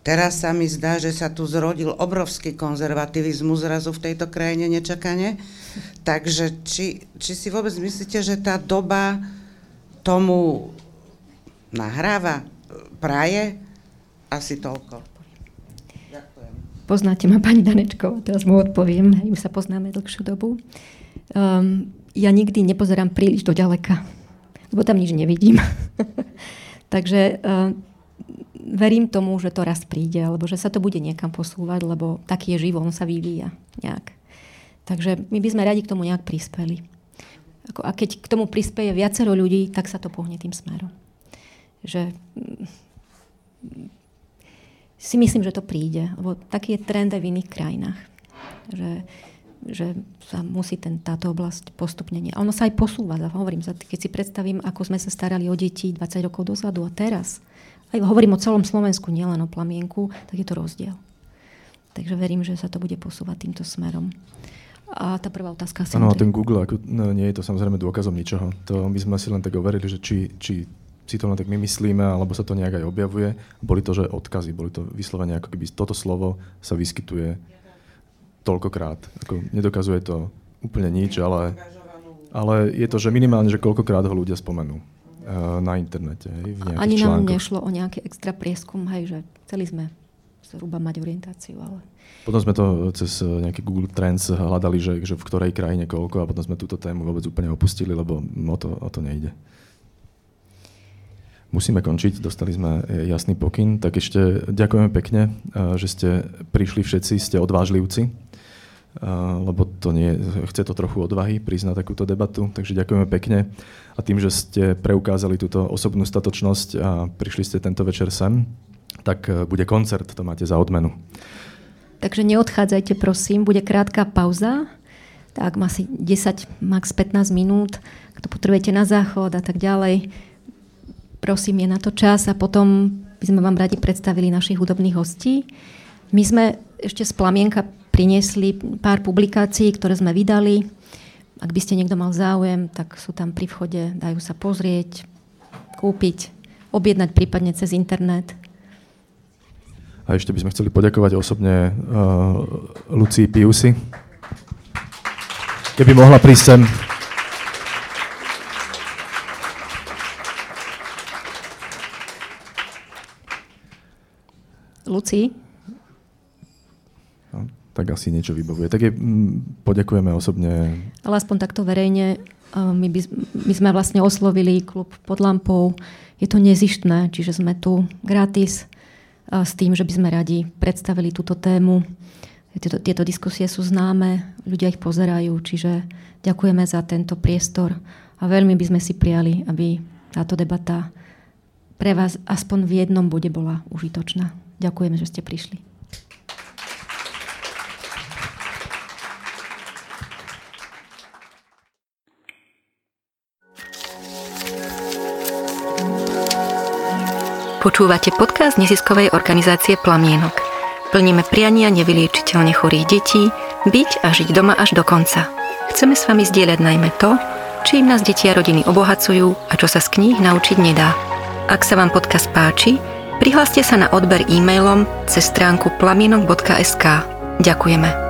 Teraz sa mi zdá, že sa tu zrodil obrovský konzervativizmus zrazu v tejto krajine nečakane. Takže či, či si vôbec myslíte, že tá doba tomu nahráva, praje? Asi toľko. Poznáte ma, pani Danečko, teraz mu odpoviem, my sa poznáme dlhšiu dobu. Um, ja nikdy nepozerám príliš do ďaleka, lebo tam nič nevidím. Takže um, verím tomu, že to raz príde, alebo že sa to bude niekam posúvať, lebo taký je život, on sa vyvíja nejak. Takže my by sme radi k tomu nejak prispeli. A keď k tomu prispieje viacero ľudí, tak sa to pohne tým smerom. Že si myslím, že to príde, lebo taký je trend aj v iných krajinách. Že, že sa musí ten, táto oblasť postupne... A ono sa aj posúva, hovorím, keď si predstavím, ako sme sa starali o deti 20 rokov dozadu a teraz, aj hovorím o celom Slovensku, nielen o plamienku, tak je to rozdiel. Takže verím, že sa to bude posúvať týmto smerom. A tá prvá otázka... Áno, ten Google, ako, no, nie je to samozrejme dôkazom ničoho. To my sme si len tak overili, že či, či si to len tak my myslíme, alebo sa to nejak aj objavuje. Boli to, že odkazy, boli to vyslovene, ako keby toto slovo sa vyskytuje toľkokrát. Ako nedokazuje to úplne nič, ale, ale je to, že minimálne, že koľkokrát ho ľudia spomenú uh, na internete. Hej, v Ani nám článkoch. nešlo o nejaký extra prieskum, hej, že chceli sme zhruba mať orientáciu, ale... Potom sme to cez nejaké Google Trends hľadali, že, že v ktorej krajine koľko a potom sme túto tému vôbec úplne opustili, lebo o to, o to nejde. Musíme končiť, dostali sme e, jasný pokyn, tak ešte ďakujeme pekne, že ste prišli všetci, ste odvážlivci, lebo to nie, chce to trochu odvahy prísť na takúto debatu, takže ďakujeme pekne. A tým, že ste preukázali túto osobnú statočnosť a prišli ste tento večer sem, tak bude koncert, to máte za odmenu. Takže neodchádzajte, prosím, bude krátka pauza, tak asi 10, max 15 minút, kto potrebujete na záchod a tak ďalej prosím, je na to čas a potom by sme vám radi predstavili našich hudobných hostí. My sme ešte z Plamienka priniesli pár publikácií, ktoré sme vydali. Ak by ste niekto mal záujem, tak sú tam pri vchode, dajú sa pozrieť, kúpiť, objednať prípadne cez internet. A ešte by sme chceli poďakovať osobne uh, Lucii Piusi. Keby mohla prísť sem. Luci? No, tak asi niečo vybavuje. Tak je, m, poďakujeme osobne. Ale aspoň takto verejne. My, by, my sme vlastne oslovili klub pod lampou. Je to nezištné, čiže sme tu gratis s tým, že by sme radi predstavili túto tému. Tieto, tieto diskusie sú známe, ľudia ich pozerajú, čiže ďakujeme za tento priestor a veľmi by sme si prijali, aby táto debata pre vás aspoň v jednom bode bola užitočná. Ďakujeme, že ste prišli. Počúvate podcast neziskovej organizácie Plamienok. Plníme priania nevyliečiteľne chorých detí, byť a žiť doma až do konca. Chceme s vami zdieľať najmä to, čím nás deti a rodiny obohacujú a čo sa z kníh naučiť nedá. Ak sa vám podcast páči, prihláste sa na odber e-mailom cez stránku plamienok.sk. Ďakujeme.